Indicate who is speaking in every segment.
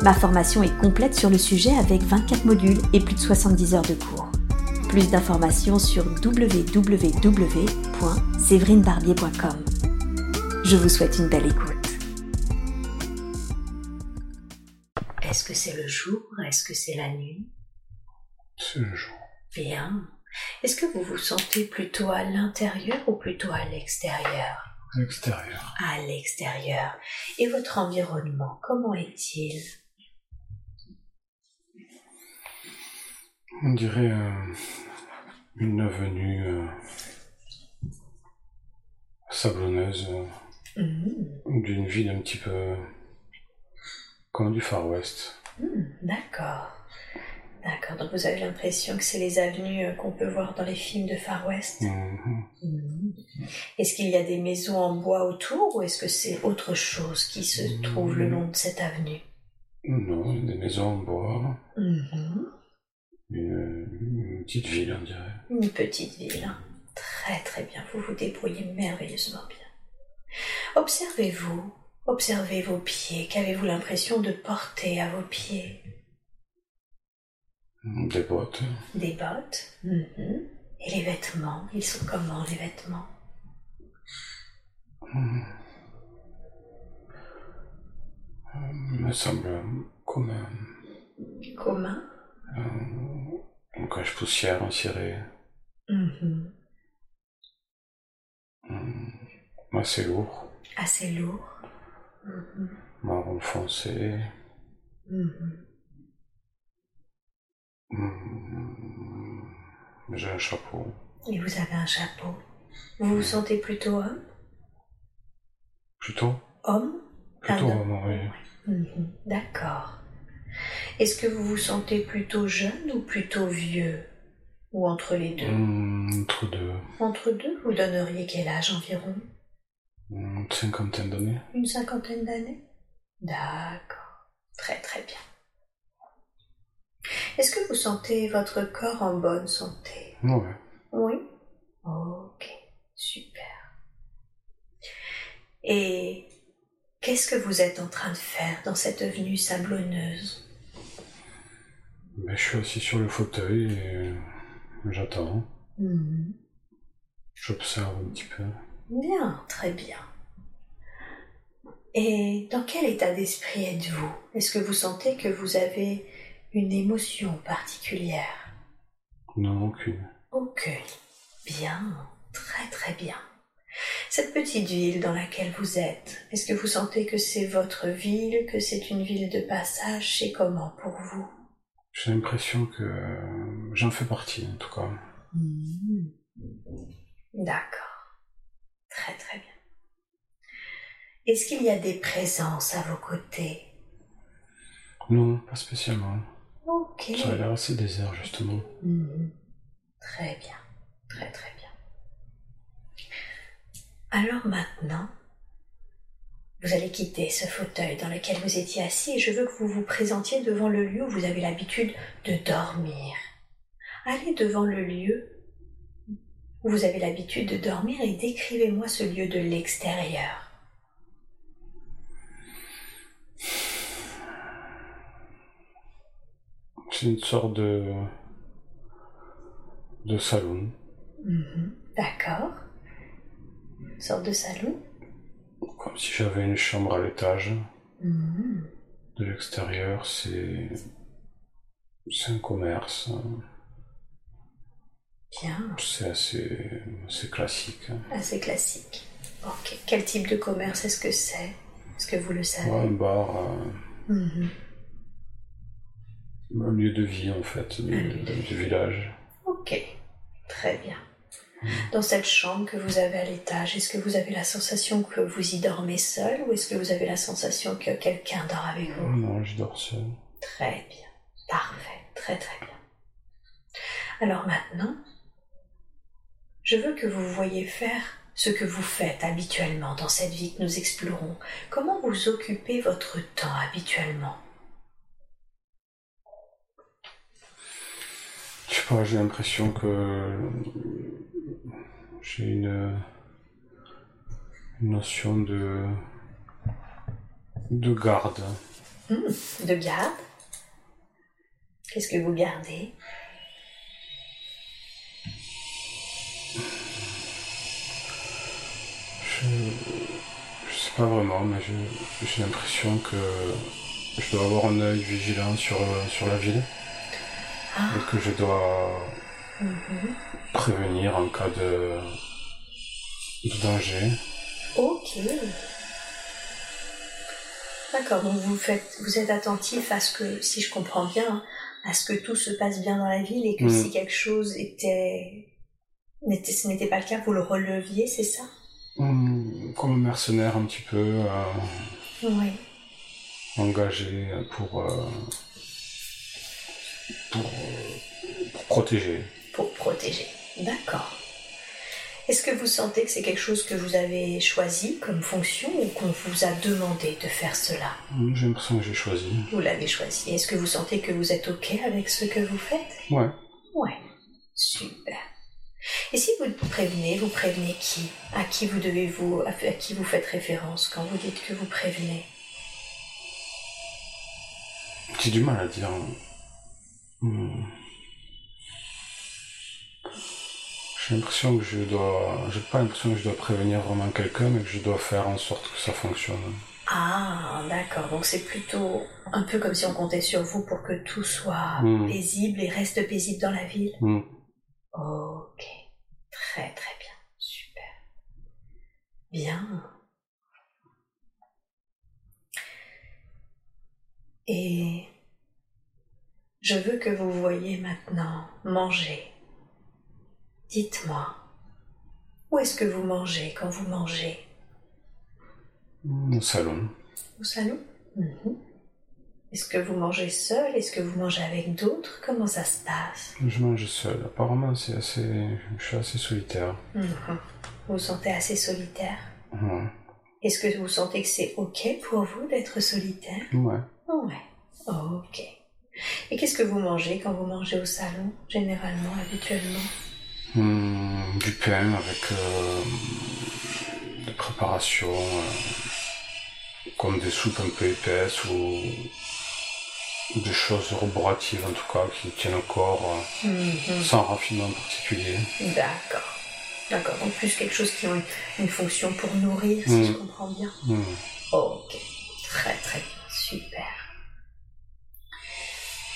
Speaker 1: Ma formation est complète sur le sujet avec 24 modules et plus de 70 heures de cours. Plus d'informations sur www.séverinebarbier.com. Je vous souhaite une belle écoute. Est-ce que c'est le jour? Est-ce que c'est la nuit?
Speaker 2: C'est le jour.
Speaker 1: Bien. Est-ce que vous vous sentez plutôt à l'intérieur ou plutôt à l'extérieur?
Speaker 2: À l'extérieur.
Speaker 1: À l'extérieur. Et votre environnement, comment est-il?
Speaker 2: On dirait euh, une avenue euh, sablonneuse euh,
Speaker 1: Mmh,
Speaker 2: d'une ville un petit peu comme du Far West.
Speaker 1: mmh, D'accord. D'accord. Donc vous avez l'impression que c'est les avenues qu'on peut voir dans les films de Far West?
Speaker 2: Mhm.
Speaker 1: Mhm. Est-ce qu'il y a des maisons en bois autour ou est-ce que c'est autre chose qui se trouve le long de cette avenue?
Speaker 2: Non, des maisons en bois. Une, une petite ville, on dirait.
Speaker 1: Une petite ville. hein. Très très bien. Vous vous débrouillez merveilleusement bien. Observez-vous. Observez vos pieds. Qu'avez-vous l'impression de porter à vos pieds?
Speaker 2: Des bottes.
Speaker 1: Des bottes. Mhm. Et les vêtements, ils sont comment les vêtements?
Speaker 2: Me semble comme un,
Speaker 1: Commun
Speaker 2: cache-poussière en ciré.
Speaker 1: Mhm.
Speaker 2: Mhm. Assez lourd,
Speaker 1: Assez lourd. Mhm.
Speaker 2: marron foncé.
Speaker 1: Mhm.
Speaker 2: Mhm. J'ai un chapeau.
Speaker 1: Et vous avez un chapeau. Vous vous sentez plutôt homme?
Speaker 2: Plutôt?
Speaker 1: Homme?
Speaker 2: Plutôt
Speaker 1: Ah,
Speaker 2: homme, oui.
Speaker 1: Mhm. D'accord. Est-ce que vous vous sentez plutôt jeune ou plutôt vieux? Ou entre les deux?
Speaker 2: Hmm, Entre deux.
Speaker 1: Entre deux, vous donneriez quel âge environ?
Speaker 2: Hmm, Une cinquantaine d'années.
Speaker 1: Une cinquantaine d'années? D'accord. Très très bien. Est-ce que vous sentez votre corps en bonne santé?
Speaker 2: Ouais.
Speaker 1: Oui? Ok, super. Et qu'est-ce que vous êtes en train de faire dans cette avenue sablonneuse?
Speaker 2: Je suis assis sur le fauteuil et j'attends.
Speaker 1: Mhm.
Speaker 2: J'observe un petit peu.
Speaker 1: Bien, très bien. Et dans quel état d'esprit êtes-vous? Est-ce que vous sentez que vous avez une émotion particulière?
Speaker 2: Non, aucune.
Speaker 1: Aucune. Bien, très très bien. Cette petite ville dans laquelle vous êtes, est-ce que vous sentez que c'est votre ville, que c'est une ville de passage? C'est comment pour vous?
Speaker 2: J'ai l'impression que euh, j'en fais partie, en tout cas.
Speaker 1: D'accord. Très très bien. Est-ce qu'il y a des présences à vos côtés?
Speaker 2: Non, pas spécialement.
Speaker 1: Ok.
Speaker 2: Ça a l'air assez désert, justement.
Speaker 1: Mhm. Très bien, très très bien. Alors maintenant, vous allez quitter ce fauteuil dans lequel vous étiez assis et je veux que vous vous présentiez devant le lieu où vous avez l'habitude de dormir. Allez devant le lieu où vous avez l'habitude de dormir et décrivez-moi ce lieu de l'extérieur.
Speaker 2: C'est une sorte de... de salon.
Speaker 1: Mhm. D'accord. Une sorte de salon.
Speaker 2: Comme si j'avais une chambre à l'étage.
Speaker 1: Mhm.
Speaker 2: De l'extérieur, c'est... C'est un commerce.
Speaker 1: Bien.
Speaker 2: C'est assez, assez classique. hein.
Speaker 1: Assez classique. Ok. Quel type de commerce est-ce que c'est? Est-ce que vous le savez?
Speaker 2: Ouais, un bar, euh,
Speaker 1: Mhm.
Speaker 2: un lieu de vie en fait, du village.
Speaker 1: Ok. Très bien. Dans cette chambre que vous avez à l'étage, est-ce que vous avez la sensation que vous y dormez seul ou est-ce que vous avez la sensation que quelqu'un dort avec vous?
Speaker 2: Non, je dors seul.
Speaker 1: Très bien. Parfait. Très très bien. Alors maintenant, je veux que vous voyez faire ce que vous faites habituellement dans cette vie que nous explorons. Comment vous occupez votre temps habituellement?
Speaker 2: Je sais pas, j'ai l'impression que j'ai une, une notion de de garde.
Speaker 1: Hmm, de garde? Qu'est-ce que vous gardez?
Speaker 2: Je, je sais pas vraiment, mais j'ai l'impression que je dois avoir un œil vigilant sur, sur la ville
Speaker 1: Ah,
Speaker 2: et que je dois. Prévenir en cas de, de danger.
Speaker 1: ok. D'accord, donc vous faites, vous êtes attentif à ce que, si je comprends bien, à ce que tout se passe bien dans la ville et que
Speaker 2: Mm.
Speaker 1: si quelque chose était, n'était, ce n'était pas le cas, vous le releviez, c'est ça?
Speaker 2: Hum, Comme un mercenaire un petit peu euh,
Speaker 1: Oui.
Speaker 2: engagé pour, euh, pour, euh, pour protéger.
Speaker 1: Pour protéger. D'accord. Est-ce que vous sentez que c'est quelque chose que vous avez choisi comme fonction ou qu'on vous a demandé de faire cela?
Speaker 2: J'ai l'impression que j'ai choisi.
Speaker 1: Vous l'avez choisi. Est-ce que vous sentez que vous êtes OK avec ce que vous faites?
Speaker 2: Ouais.
Speaker 1: Ouais. Super. Et si vous prévenez, vous prévenez qui? À qui vous devez vous, à qui vous faites référence quand vous dites que vous prévenez?
Speaker 2: J'ai du mal à dire. Hum. J'ai l'impression que je dois. J'ai pas l'impression que je dois prévenir vraiment quelqu'un, mais que je dois faire en sorte que ça fonctionne.
Speaker 1: Ah, d'accord. Donc c'est plutôt un peu comme si on comptait sur vous pour que tout soit
Speaker 2: Mm.
Speaker 1: paisible et reste paisible dans la ville.
Speaker 2: Hum.
Speaker 1: Ok. Très très bien. Super. Bien. Et je veux que vous voyez maintenant manger. Dites-moi, où est-ce que vous mangez quand vous mangez?
Speaker 2: Au salon.
Speaker 1: Au salon? Mhm. Est-ce que vous mangez seul? Est-ce que vous mangez avec d'autres? Comment ça se passe?
Speaker 2: Je mange seul. Apparemment, c'est assez. Je suis assez solitaire.
Speaker 1: Mhm. Vous vous sentez assez solitaire?
Speaker 2: Ouais.
Speaker 1: Est-ce que vous sentez que c'est ok pour vous d'être solitaire?
Speaker 2: Ouais.
Speaker 1: Ouais. Ok. Et qu'est-ce que vous mangez quand vous mangez au salon, généralement, habituellement?
Speaker 2: Hum, du pain avec euh, des préparations euh, comme des soupes un peu épaisses ou des choses roboratives en tout cas qui tiennent au corps euh,
Speaker 1: Mhm.
Speaker 2: sans raffinement particulier.
Speaker 1: D'accord. D'accord. Donc plus quelque chose qui a une, une fonction pour nourrir, si je comprends bien.
Speaker 2: Hum.
Speaker 1: Ok. Très très bien. Super.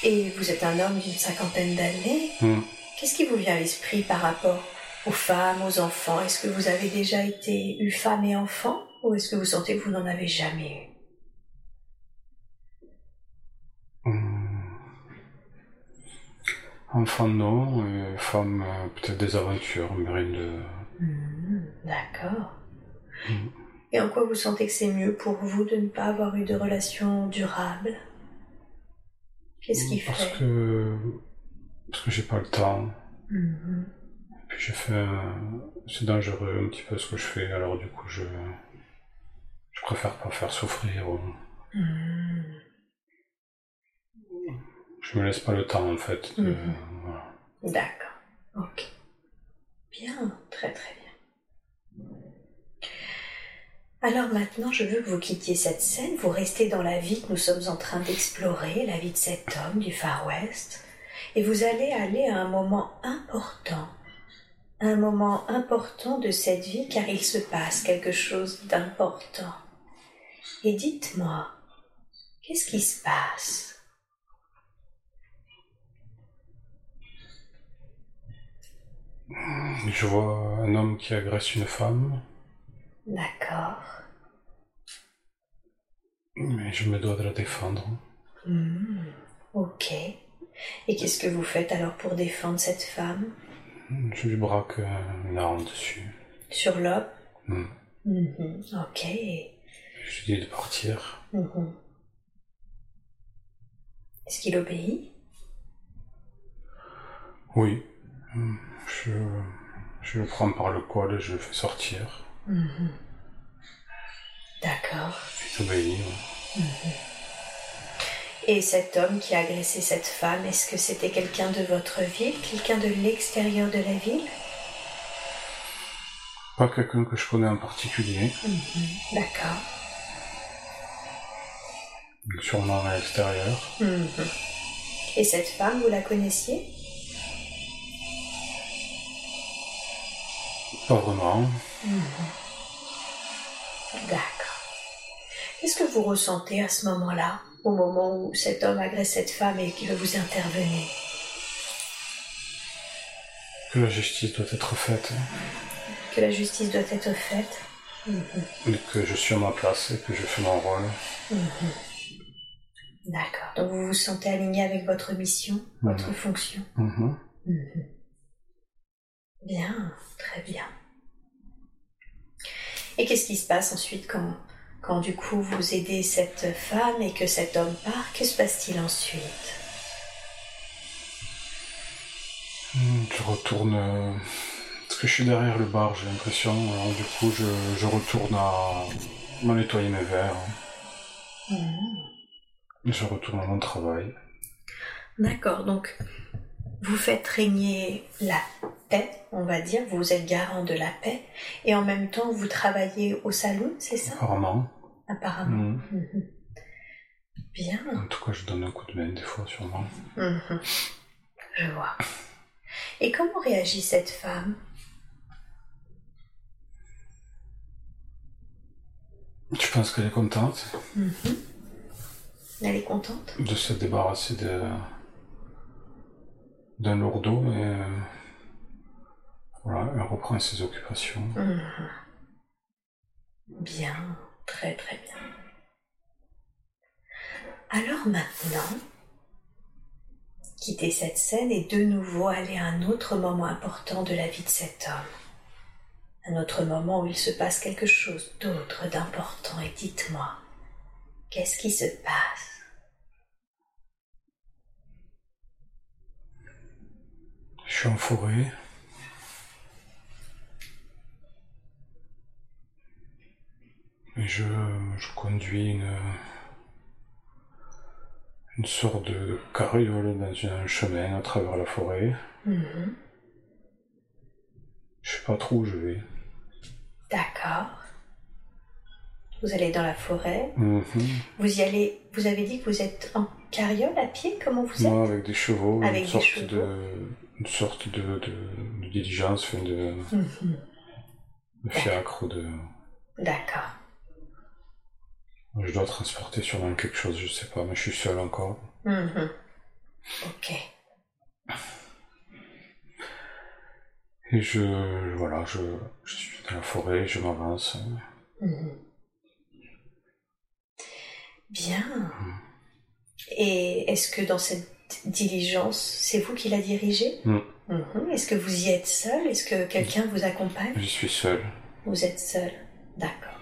Speaker 1: Et vous êtes un homme d'une cinquantaine d'années.
Speaker 2: Hum.
Speaker 1: Qu'est-ce qui vous vient à l'esprit par rapport aux femmes, aux enfants? Est-ce que vous avez déjà été eu femme et enfant ou est-ce que vous sentez que vous n'en avez jamais eu?
Speaker 2: Hum. Enfant non, et femme euh, peut-être des aventures, mais rien de...
Speaker 1: Hmm, D'accord.
Speaker 2: Mm.
Speaker 1: Et en quoi vous sentez que c'est mieux pour vous de ne pas avoir eu de relation durable Qu'est-ce qui
Speaker 2: Parce
Speaker 1: fait?
Speaker 2: que... Parce que j'ai pas le temps.
Speaker 1: Mhm.
Speaker 2: Puis j'ai fait un... C'est dangereux un petit peu ce que je fais, alors du coup je... Je préfère pas faire souffrir. ou-
Speaker 1: Hmm.
Speaker 2: Je me laisse pas le temps en fait. de-
Speaker 1: Mhm.
Speaker 2: voilà.
Speaker 1: D'accord. Ok. Bien, très très bien. Alors maintenant, je veux que vous quittiez cette scène, vous restez dans la vie que nous sommes en train d'explorer, la vie de cet homme du Far West, et vous allez aller à un moment important, un moment important de cette vie car il se passe quelque chose d'important. Et dites-moi, qu'est-ce qui se passe?
Speaker 2: Je vois un homme qui agresse une femme,
Speaker 1: D'accord.
Speaker 2: mais je me dois de la défendre.
Speaker 1: Hmm, ok. Et qu'est-ce que vous faites alors pour défendre cette femme?
Speaker 2: Je lui braque euh, une arme dessus.
Speaker 1: Sur l'homme?
Speaker 2: Hmm.
Speaker 1: Mhm, Ok.
Speaker 2: Je lui dis de partir.
Speaker 1: Mhm. Est-ce qu'il obéit?
Speaker 2: Oui, Je, je le prends par le col et je le fais sortir.
Speaker 1: Mhm. D'accord.
Speaker 2: Il obéit.
Speaker 1: Et cet homme qui a agressé cette femme, est-ce que c'était quelqu'un de votre ville, quelqu'un de l'extérieur de la ville?
Speaker 2: Pas quelqu'un que je connais en particulier,
Speaker 1: D'accord.
Speaker 2: sûrement à l'extérieur.
Speaker 1: Mhm. Et cette femme, vous la connaissiez?
Speaker 2: Pas vraiment.
Speaker 1: D'accord. Qu'est-ce que vous ressentez à ce moment-là, au moment où cet homme agresse cette femme et que vous intervenez
Speaker 2: Que la justice doit être faite hein,
Speaker 1: Que la justice doit être faite
Speaker 2: et que je suis à ma place et que je fais mon rôle.
Speaker 1: D'accord. Donc vous vous sentez aligné avec votre mission, votre
Speaker 2: Mhm.
Speaker 1: fonction. Bien, très bien. Et qu'est-ce qui se passe ensuite quand, quand du coup vous aidez cette femme et que cet homme part Que se passe-t-il ensuite?
Speaker 2: Hmm, Je retourne. euh, Parce que je suis derrière le bar, j'ai l'impression. Alors du coup, je, je retourne à, à nettoyer mes verres. Je retourne à mon travail.
Speaker 1: D'accord, donc vous faites régner la paix, on va dire, vous êtes garant de la paix, et en même temps vous travaillez au salon, c'est ça?
Speaker 2: Apparemment.
Speaker 1: Apparemment.
Speaker 2: Hmm.
Speaker 1: Mhm. Bien.
Speaker 2: En tout cas, je donne un coup de main des fois, sûrement.
Speaker 1: Mhm. Je vois. Et comment réagit cette femme?
Speaker 2: Tu penses qu'elle est contente?
Speaker 1: Elle est contente?
Speaker 2: De se débarrasser de d'un lourdeau et euh, voilà, elle reprend ses occupations.
Speaker 1: Mhm. Bien, très très bien. Alors maintenant, quittez cette scène et de nouveau aller à un autre moment important de la vie de cet homme. Un autre moment où il se passe quelque chose d'autre d'important et dites-moi, qu'est-ce qui se passe?
Speaker 2: Je suis en forêt. Et je, je conduis une, une sorte de carriole dans un chemin à travers la forêt.
Speaker 1: Mhm.
Speaker 2: Je sais pas trop où je vais.
Speaker 1: D'accord. Vous allez dans la forêt.
Speaker 2: Mhm.
Speaker 1: Vous y allez. Vous avez dit que vous êtes en carriole à pied. Comment vous êtes
Speaker 2: Moi, avec des chevaux,
Speaker 1: Avec
Speaker 2: une,
Speaker 1: des
Speaker 2: sorte
Speaker 1: chevaux.
Speaker 2: De, une sorte de, de, de diligence, enfin de,
Speaker 1: Mhm.
Speaker 2: de fiacre, de...
Speaker 1: D'accord.
Speaker 2: Je dois transporter sûrement quelque chose, je sais pas, mais je suis seul encore.
Speaker 1: Mhm. Ok.
Speaker 2: Et je, voilà, je, je suis dans la forêt, je m'avance.
Speaker 1: Mhm. Bien. Et est-ce que dans cette diligence, c'est vous qui la dirigez?
Speaker 2: Mm.
Speaker 1: Mhm. Est-ce que vous y êtes seul? Est-ce que quelqu'un vous accompagne?
Speaker 2: Je suis seul.
Speaker 1: Vous êtes seul. D'accord.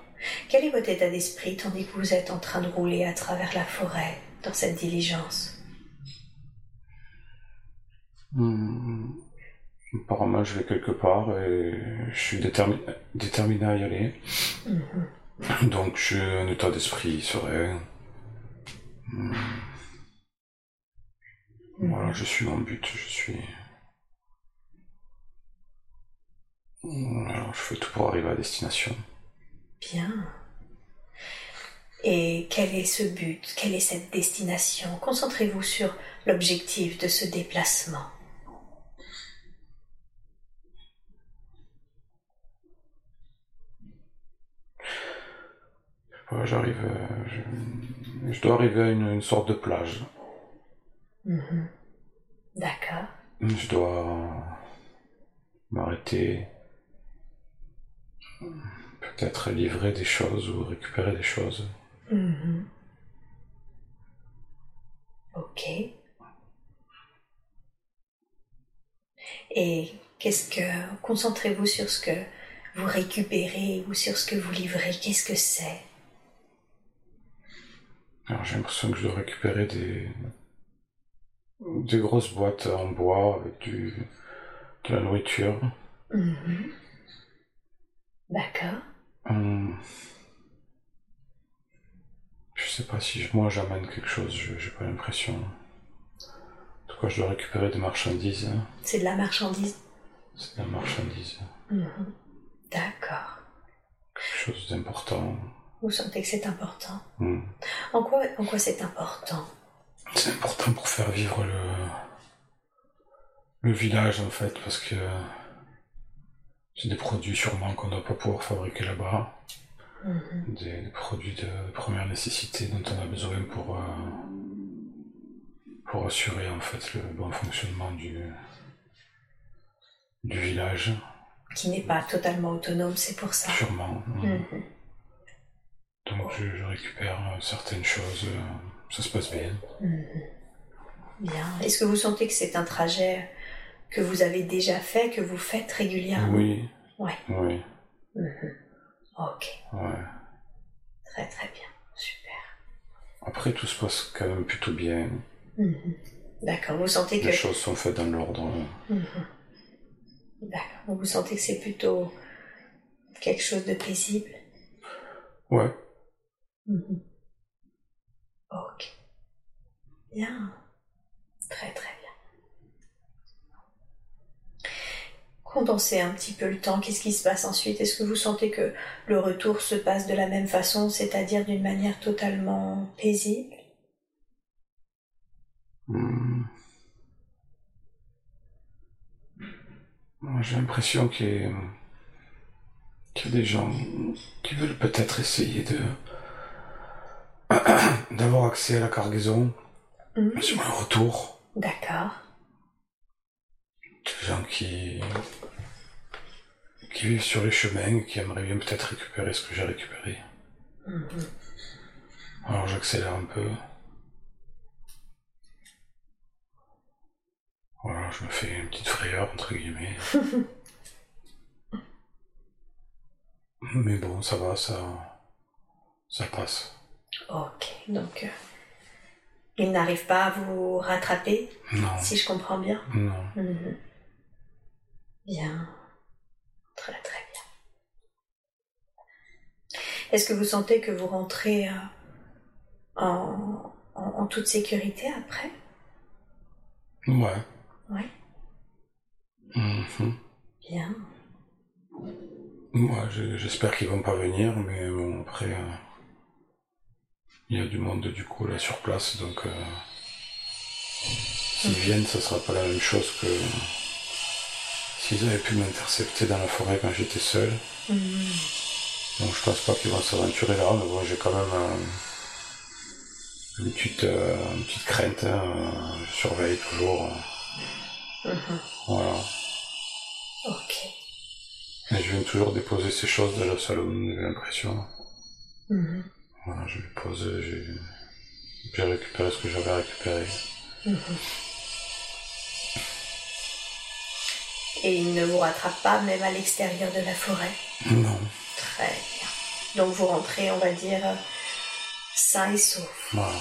Speaker 1: Quel est votre état d'esprit tandis que vous êtes en train de rouler à travers la forêt dans cette diligence?
Speaker 2: Hmm. Apparemment, je vais quelque part et je suis détermi- déterminé à y aller.
Speaker 1: Mhm.
Speaker 2: Donc, j'ai un état d'esprit serein. Voilà, je suis mon but, je suis. Alors, je fais tout pour arriver à destination.
Speaker 1: Bien. Et quel est ce but? Quelle est cette destination? Concentrez-vous sur l'objectif de ce déplacement.
Speaker 2: J'arrive. euh, je... je dois arriver à une, une sorte de plage.
Speaker 1: Mhm. D'accord.
Speaker 2: Je dois m'arrêter. Peut-être livrer des choses ou récupérer des choses.
Speaker 1: Mhm. Ok. Et qu'est-ce que... Concentrez-vous sur ce que vous récupérez ou sur ce que vous livrez? Qu'est-ce que c'est?
Speaker 2: Alors j'ai l'impression que je dois récupérer des, des grosses boîtes en bois avec du, de la nourriture.
Speaker 1: Mhm. D'accord.
Speaker 2: Hum. Je sais pas si moi j'amène quelque chose, je- j'ai pas l'impression. En tout cas, je dois récupérer des marchandises. hein.
Speaker 1: C'est de la marchandise.
Speaker 2: C'est de la marchandise.
Speaker 1: Mhm. D'accord.
Speaker 2: Quelque chose d'important.
Speaker 1: Vous sentez que c'est important.
Speaker 2: Hum.
Speaker 1: En quoi, en quoi c'est important?
Speaker 2: C'est important pour faire vivre le, le village en fait, parce que c'est des produits sûrement qu'on ne doit pas pouvoir fabriquer là-bas.
Speaker 1: Mhm.
Speaker 2: des, des produits de première nécessité dont on a besoin pour, euh, pour assurer en fait le bon fonctionnement du, du village,
Speaker 1: Qui n'est pas totalement autonome, c'est pour ça.
Speaker 2: sûrement.
Speaker 1: Mhm.
Speaker 2: Donc je, je récupère euh, certaines choses, euh, ça se passe bien.
Speaker 1: Mhm. Bien. Est-ce que vous sentez que c'est un trajet que vous avez déjà fait, que vous faites régulièrement?
Speaker 2: Oui,
Speaker 1: Ouais.
Speaker 2: oui,
Speaker 1: Mhm. Ok.
Speaker 2: ouais.
Speaker 1: Très très bien. Super.
Speaker 2: Après tout se passe quand même plutôt bien,
Speaker 1: Mhm. D'accord. Vous sentez que
Speaker 2: les choses sont faites dans l'ordre.
Speaker 1: D'accord. Vous sentez que c'est plutôt quelque chose de paisible?
Speaker 2: Ouais.
Speaker 1: Ok. Bien. Très très bien. Condensez un petit peu le temps. Qu'est-ce qui se passe ensuite? Est-ce que vous sentez que le retour se passe de la même façon, c'est-à-dire d'une manière totalement paisible?
Speaker 2: Hmm. J'ai l'impression qu'il y a des gens qui veulent peut-être essayer de d'avoir accès à la cargaison
Speaker 1: Mhm.
Speaker 2: sur un retour.
Speaker 1: D'accord.
Speaker 2: Des gens qui qui vivent sur les chemins et qui aimeraient bien peut-être récupérer ce que j'ai récupéré.
Speaker 1: Mhm.
Speaker 2: Alors j'accélère un peu. Voilà, je me fais une petite frayeur, entre guillemets. Mais bon, ça va, ça, ça passe.
Speaker 1: Ok. Donc, euh, il n'arrive pas à vous rattraper,
Speaker 2: Non,
Speaker 1: si je comprends bien
Speaker 2: non.
Speaker 1: Mhm. Bien. Très très bien. Est-ce que vous sentez que vous rentrez euh, en, en, en toute sécurité après?
Speaker 2: Ouais.
Speaker 1: Oui.
Speaker 2: Mhm.
Speaker 1: Bien.
Speaker 2: Ouais, je- j'espère qu'ils vont pas venir, mais bon, après, euh, il y a du monde du coup là sur place, donc euh, s'ils viennent, ça sera pas la même chose que s'ils avaient pu m'intercepter dans la forêt quand j'étais seul.
Speaker 1: Mhm.
Speaker 2: Donc je pense pas qu'ils vont s'aventurer là, mais bon, j'ai quand même euh, une, petite, euh, une petite crainte, hein, je surveille toujours.
Speaker 1: Mhm.
Speaker 2: voilà.
Speaker 1: Ok.
Speaker 2: Et je viens toujours déposer ces choses dans le salon, j'ai l'impression.
Speaker 1: Mhm.
Speaker 2: Voilà, je les pose, j'ai j'ai récupéré ce que j'avais récupéré.
Speaker 1: Mhm. Et il ne vous rattrape pas même à l'extérieur de la forêt?
Speaker 2: Non,
Speaker 1: Très bien. Donc vous rentrez, on va dire, sain et sauf.
Speaker 2: voilà.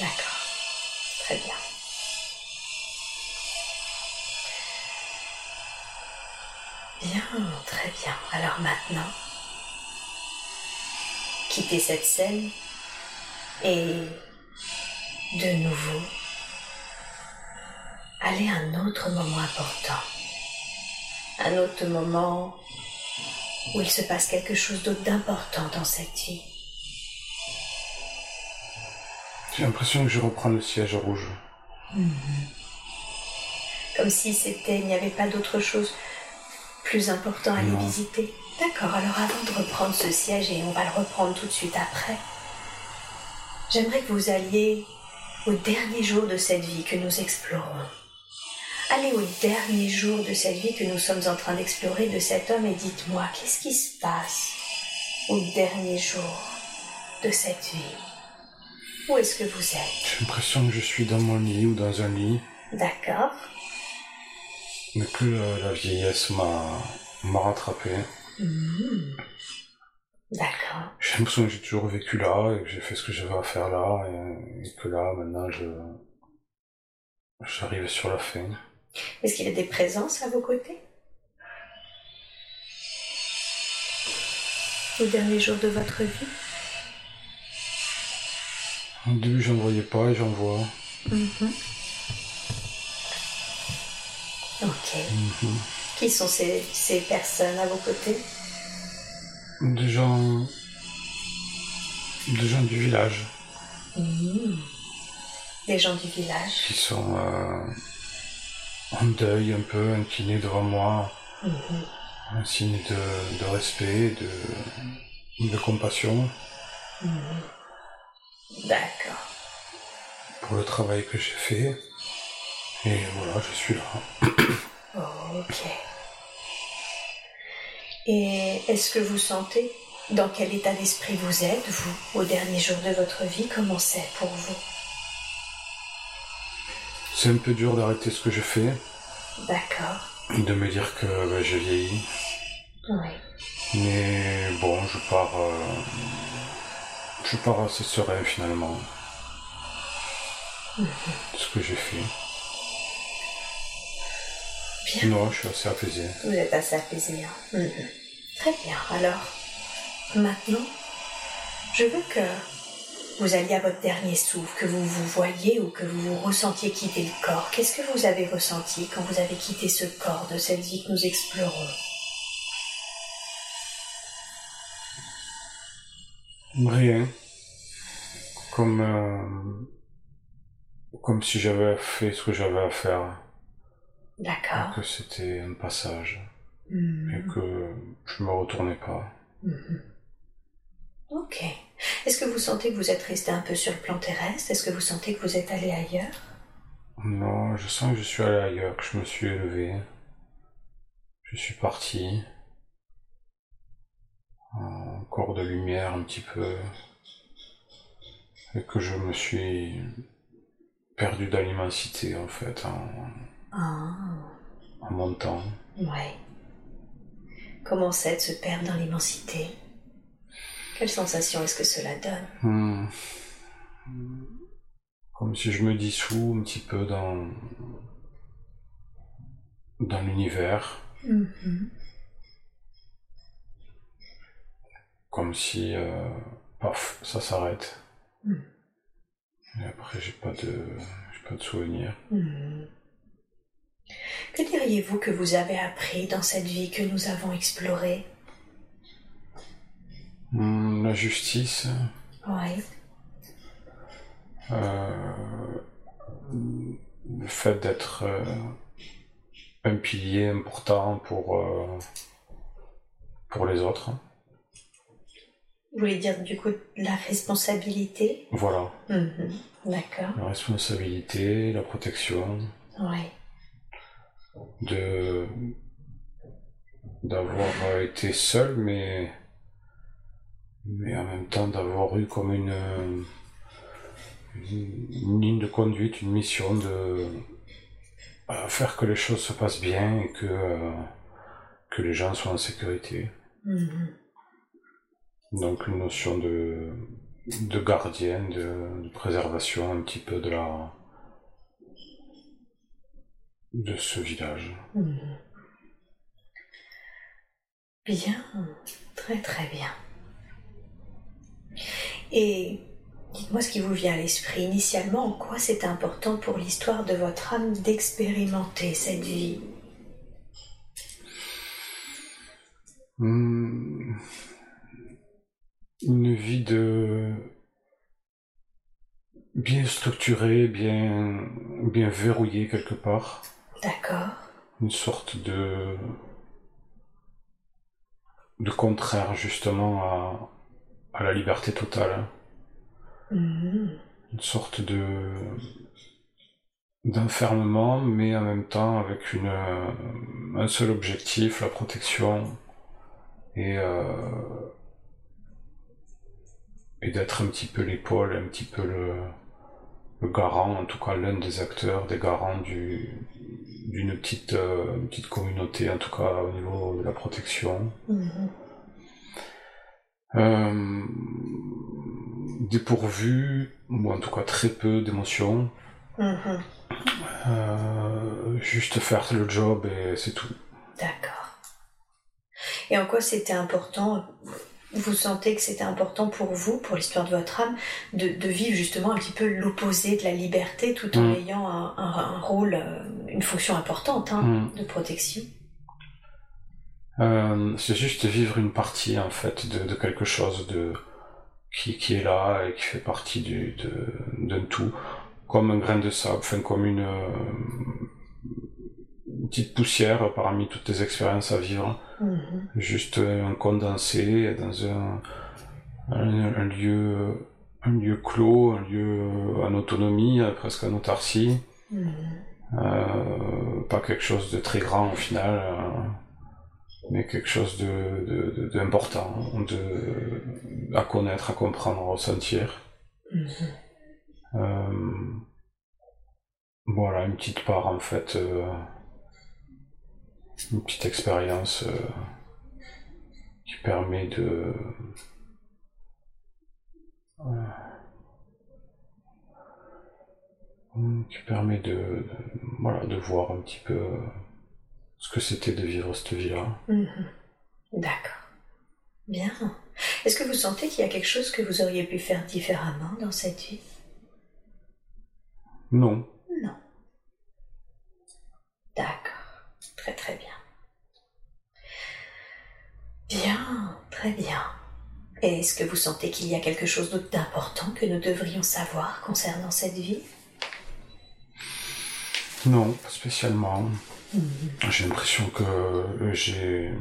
Speaker 1: D'accord. Très bien. Bien, très bien. Alors maintenant, quittez cette scène et de nouveau, allez à un autre moment important. Un autre moment où il se passe quelque chose d'autre d'important dans cette vie.
Speaker 2: J'ai l'impression que je reprends le siège rouge.
Speaker 1: Comme si c'était, il n'y avait pas d'autre chose plus important à aller visiter. D'accord, alors avant de reprendre ce siège, et on va le reprendre tout de suite après, j'aimerais que vous alliez au dernier jour de cette vie que nous explorons. Allez au dernier jour de cette vie que nous sommes en train d'explorer de cet homme et dites-moi, qu'est-ce qui se passe au dernier jour de cette vie? Où est-ce que vous êtes?
Speaker 2: J'ai l'impression que je suis dans mon lit ou dans un lit,
Speaker 1: D'accord
Speaker 2: mais que euh, la vieillesse m'a m'a rattrapé.
Speaker 1: Mhm. D'accord.
Speaker 2: J'ai l'impression que j'ai toujours vécu là et que j'ai fait ce que j'avais à faire là et, et que là maintenant je j'arrive sur la fin.
Speaker 1: Est-ce qu'il y a des présences à vos côtés? Au dernier jour de votre vie?
Speaker 2: Au début, j'en voyais pas et j'en vois.
Speaker 1: Mhm. Ok.
Speaker 2: Mhm.
Speaker 1: Qui sont ces, ces personnes à vos côtés?
Speaker 2: Des gens. Des gens du village
Speaker 1: Mhm. Des gens du village.
Speaker 2: qui sont euh, en deuil un peu, inclinés devant moi,
Speaker 1: Mhm.
Speaker 2: un signe de, de respect, de, de compassion
Speaker 1: Mhm. D'accord.
Speaker 2: pour le travail que j'ai fait. Et voilà, je suis là.
Speaker 1: Ok. Et est-ce que vous sentez dans quel état d'esprit vous êtes, vous, au dernier jour de votre vie Comment c'est pour vous?
Speaker 2: C'est un peu dur d'arrêter ce que je fais,
Speaker 1: D'accord.
Speaker 2: de me dire que ben, je vieillis.
Speaker 1: Oui.
Speaker 2: Mais bon, je pars. euh, je pars assez serein finalement. de Ce que j'ai fait.
Speaker 1: Bien.
Speaker 2: Non, je suis assez apaisé.
Speaker 1: Vous êtes assez apaisé. hein. Mhm. Très bien. Alors, maintenant, je veux que vous alliez à votre dernier souffle, que vous vous voyiez ou que vous vous ressentiez quitter le corps. Qu'est-ce que vous avez ressenti quand vous avez quitté ce corps de cette vie que nous explorons?
Speaker 2: Rien. Comme. euh, comme si j'avais fait ce que j'avais à faire.
Speaker 1: D'accord.
Speaker 2: Que c'était un passage.
Speaker 1: Mhm.
Speaker 2: Et que je me retournais pas.
Speaker 1: Mhm. Ok. Est-ce que vous sentez que vous êtes resté un peu sur le plan terrestre? Est-ce que vous sentez que vous êtes allé ailleurs?
Speaker 2: Non, je sens que je suis allé ailleurs, que je me suis élevé. Je suis parti. En corps de lumière un petit peu. Et que je me suis perdu dans l'immensité en fait, en,
Speaker 1: Ah,
Speaker 2: en montant.
Speaker 1: ouais. Comment c'est de se perdre dans l'immensité? Quelle sensation est-ce que cela donne?
Speaker 2: Hmm. Comme si je me dissous un petit peu dans, dans l'univers.
Speaker 1: Mhm.
Speaker 2: Comme si, euh, paf, ça s'arrête.
Speaker 1: Hmm.
Speaker 2: Et après, j'ai pas de, j'ai pas de souvenir.
Speaker 1: Mhm. Que diriez-vous que vous avez appris dans cette vie que nous avons explorée?
Speaker 2: Hmm, la justice,
Speaker 1: Oui.
Speaker 2: euh, le fait d'être euh, un pilier important pour, euh, pour les autres.
Speaker 1: Vous voulez dire du coup la responsabilité?
Speaker 2: Voilà,
Speaker 1: Mhm. D'accord.
Speaker 2: la responsabilité, la protection,
Speaker 1: Oui.
Speaker 2: De d'avoir été seul, mais mais en même temps d'avoir eu comme une, une une ligne de conduite, une mission de euh, faire que les choses se passent bien et que euh, que les gens soient en sécurité.
Speaker 1: Mhm.
Speaker 2: Donc une notion de de gardien, de, de préservation un petit peu de la de ce village.
Speaker 1: Mhm. Bien, très très bien. Et dites-moi ce qui vous vient à l'esprit initialement, en quoi c'est important pour l'histoire de votre âme d'expérimenter cette vie?
Speaker 2: Hmm. Une vie de bien structurée, bien bien verrouillée quelque part,
Speaker 1: D'accord.
Speaker 2: une sorte de de contraire justement à, à la liberté totale,
Speaker 1: Mhm.
Speaker 2: une sorte de d'enfermement, mais en même temps avec une un seul objectif, la protection et euh, et d'être un petit peu l'épaule, un petit peu le, le garant, en tout cas l'un des acteurs, des garants du, d'une petite, euh, petite communauté, en tout cas au niveau de la protection.
Speaker 1: Mhm.
Speaker 2: Euh, dépourvu, ou en tout cas très peu d'émotions.
Speaker 1: Mhm.
Speaker 2: Euh, juste faire le job et c'est tout.
Speaker 1: D'accord. Et en quoi c'était important vous sentez que c'était important pour vous, pour l'histoire de votre âme, de, vivre justement un petit peu l'opposé de la liberté tout en mm. ayant un, rôle, euh, une fonction importante hein, mm. de protection
Speaker 2: euh, C'est juste vivre une partie en fait de, quelque chose de qui, qui, est là et qui fait partie du, d'un tout, comme un grain de sable, enfin comme une, petite poussière parmi toutes les expériences à vivre. Mhm. Juste un condensé dans un, un, lieu, un lieu clos, un lieu en autonomie, presque en autarcie. Mhm. Euh, pas quelque chose de très grand au final, euh, mais quelque chose de, d'important de, à connaître, à comprendre, à ressentir. Mhm. Euh, voilà, une petite part en fait une petite expérience euh, qui permet de qui permet de, voilà de voir un petit peu ce que c'était de vivre cette vie-là.
Speaker 1: Mhm. D'accord. Bien. Est-ce que vous sentez qu'il y a quelque chose que vous auriez pu faire différemment dans cette vie?
Speaker 2: Non.
Speaker 1: Non. D'accord. Très très bien. Bien, très bien. Est-ce que vous sentez qu'il y a quelque chose d'autre d'important que nous devrions savoir concernant cette vie
Speaker 2: Non, pas spécialement. J'ai l'impression que j'ai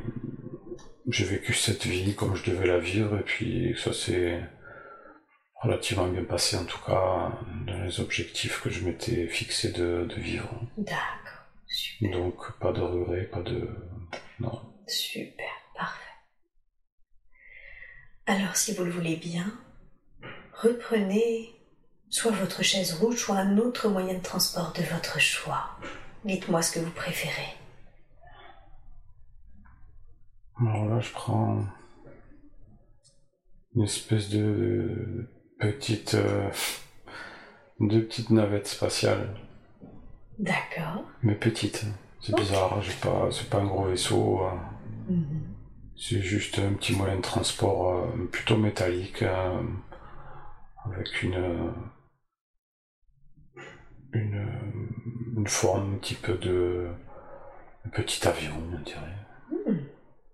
Speaker 2: j'ai vécu cette vie comme je devais la vivre et puis ça s'est relativement bien passé en tout cas dans les objectifs que je m'étais fixé de, de vivre.
Speaker 1: D'accord.
Speaker 2: Donc pas de regrets, pas de... Non.
Speaker 1: Super, parfait. Alors si vous le voulez bien, reprenez soit votre chaise rouge, soit un autre moyen de transport de votre choix. Dites-moi ce que vous préférez.
Speaker 2: Alors là, je prends une espèce de petite, euh, de petite navette spatiale.
Speaker 1: D'accord.
Speaker 2: Mais petite. C'est bizarre, j'ai pas, c'est pas un gros vaisseau. Euh. Mhm. C'est juste un petit moyen de transport euh, plutôt métallique, euh, avec une, une, une forme un petit peu de petit avion, on dirait.
Speaker 1: Hmm.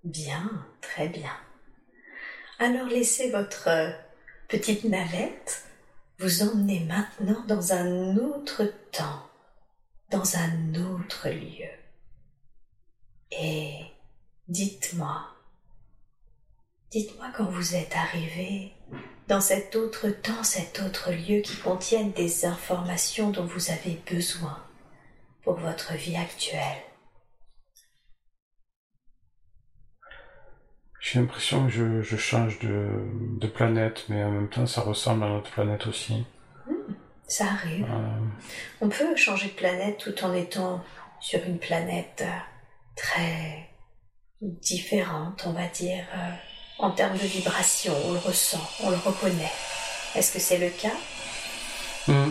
Speaker 1: Bien, très bien. Alors laissez votre petite navette vous emmener maintenant dans un autre temps dans un autre lieu. Et dites-moi, dites-moi quand vous êtes arrivé dans cet autre temps, cet autre lieu qui contienne des informations dont vous avez besoin pour votre vie actuelle.
Speaker 2: J'ai l'impression que je, change de, planète, mais en même temps ça ressemble à notre planète aussi.
Speaker 1: Ça arrive. On peut changer de planète tout en étant sur une planète euh, très différente, on va dire, euh, en termes de vibration. On le ressent, on le reconnaît. Est-ce que c'est le cas?
Speaker 2: Hmm.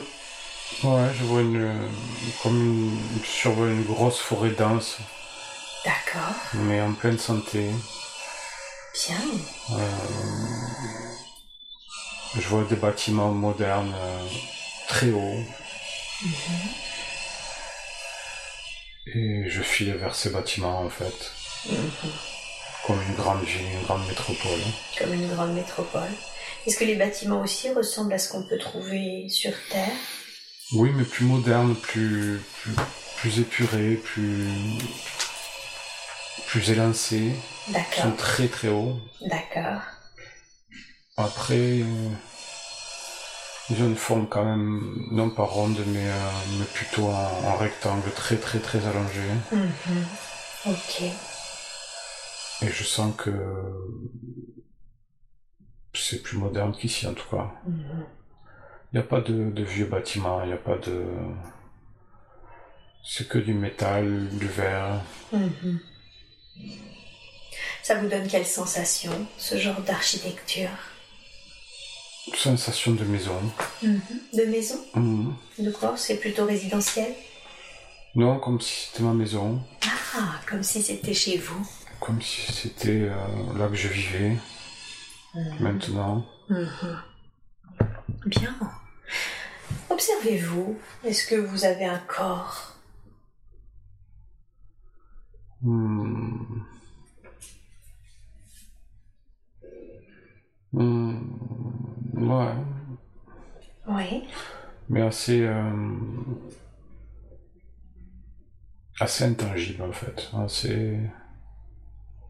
Speaker 2: Ouais, je vois une, comme une, je survole une grosse forêt dense.
Speaker 1: D'accord.
Speaker 2: Mais en pleine santé.
Speaker 1: Bien.
Speaker 2: Euh, je vois des bâtiments modernes très haut. Mhm. Et je filais vers ces bâtiments en fait. Mhm. Comme une grande ville, une grande métropole.
Speaker 1: Comme une grande métropole. Est-ce que les bâtiments aussi ressemblent à ce qu'on peut trouver sur Terre?
Speaker 2: Oui, mais plus moderne, plus, plus, épuré, plus, plus élancé.
Speaker 1: D'accord. Ils
Speaker 2: sont très très hauts.
Speaker 1: D'accord.
Speaker 2: Après, ils ont une forme quand même, non pas ronde, mais, euh, mais plutôt en, rectangle, très très très allongé.
Speaker 1: Mhm. Ok.
Speaker 2: Et je sens que c'est plus moderne qu'ici en tout cas. Mhm. Il n'y a pas de, vieux bâtiments, il n'y a pas de... C'est que du métal, du verre.
Speaker 1: Mhm. Ça vous donne quelle sensation, ce genre d'architecture?
Speaker 2: Sensation de maison.
Speaker 1: Mhm. De maison? De quoi? C'est plutôt résidentiel?
Speaker 2: Non, comme si c'était ma maison.
Speaker 1: Ah, comme si c'était chez vous.
Speaker 2: Comme si c'était euh, là que je vivais.
Speaker 1: Mhm.
Speaker 2: Maintenant.
Speaker 1: Mhm. Bien. Observez-vous. Est-ce que vous avez un corps?
Speaker 2: Hmm. Ouais.
Speaker 1: Oui.
Speaker 2: Mais assez. euh, assez intangible en fait. Assez.